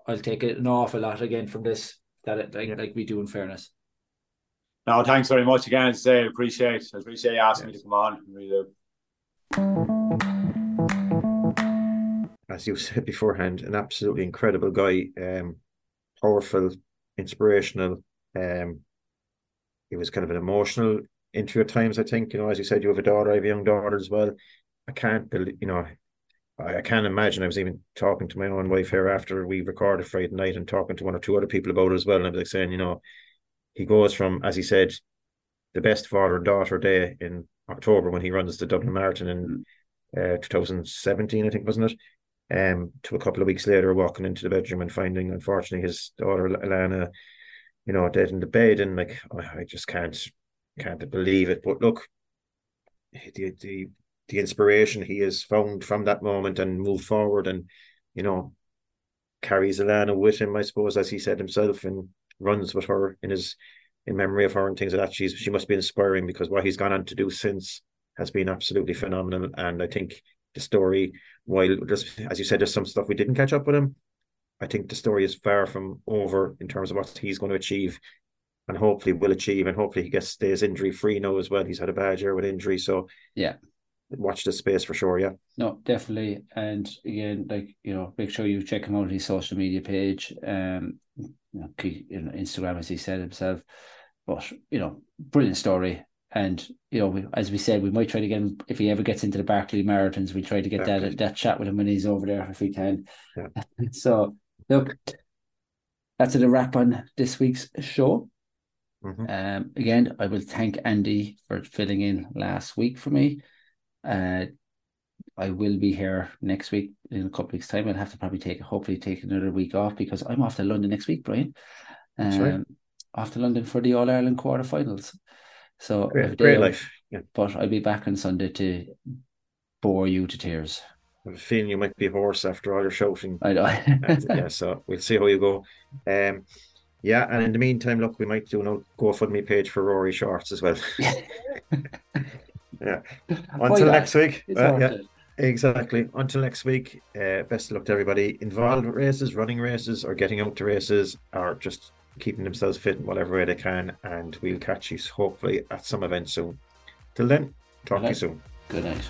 Speaker 1: I'll take it an awful lot again from this that it, like
Speaker 3: Yeah.
Speaker 1: like we do in fairness
Speaker 5: No, thanks very much again. As I appreciate I appreciate you asking me to come on. Really do.
Speaker 3: as you said beforehand, an absolutely incredible guy, um, powerful, inspirational. Um, he was kind of an emotional interview at times. I think you know, as you said, you have a daughter, I have a young daughter as well. I can't believe, you know, I, I can't imagine. I was even talking to my own wife here after we recorded Friday night and talking to one or two other people about it as well. And I was like saying, you know, he goes from, as he said, the best father and daughter day in October when he runs the Dublin Marathon in uh, 2017, I think, wasn't it? um, to a couple of weeks later walking into the bedroom and finding, unfortunately, his daughter Alana, you know, dead in the bed, and like I, I just can't can't believe it. But look, the the the inspiration he has found from that moment and moved forward, and you know, carries Alana with him, I suppose, as he said himself, and runs with her in his in memory of her and things like that. She's she must be inspiring because what he's gone on to do since has been absolutely phenomenal, and I think the story while just as you said, there's some stuff we didn't catch up with him. I think the story is far from over in terms of what he's going to achieve, and hopefully will achieve, and hopefully he gets stays injury free now as well. He's had a bad year with injury, so
Speaker 1: Yeah.
Speaker 3: Watch this space for sure. Yeah.
Speaker 1: No, definitely. And again, like you know, make sure you check him out on his social media page. Um, you know, Instagram as he said himself. But you know, brilliant story. And you know, we, as we said, we might try to get him if he ever gets into the Barkley marathons. We try to get that that chat with him when he's over there if we can. Yeah. so look, that's a wrap on this week's show. Mm-hmm. Um, again, I will thank Andy for filling in last week for me. Uh, I will be here next week in a couple of weeks' time. I'll have to probably take hopefully take another week off because I'm off to London next week, Brian. Um, off to London for the All Ireland quarterfinals. So
Speaker 3: great, great life.
Speaker 1: Yeah. But I'll be back on Sunday to bore you to tears.
Speaker 3: I have a feeling you might be hoarse after all your shouting.
Speaker 1: I know.
Speaker 3: yeah, so we'll see how you go. Um, yeah, and in the meantime, look, we might do a GoFundMe page for Rory Shorts as well. yeah. Until next week. Uh, yeah, exactly. Until next week. Uh, best of luck to everybody involved with races, running races, or getting out to races, or just keeping themselves fit in whatever way they can. And we'll catch you hopefully at some event soon. Till then, talk to you soon.
Speaker 1: Good night.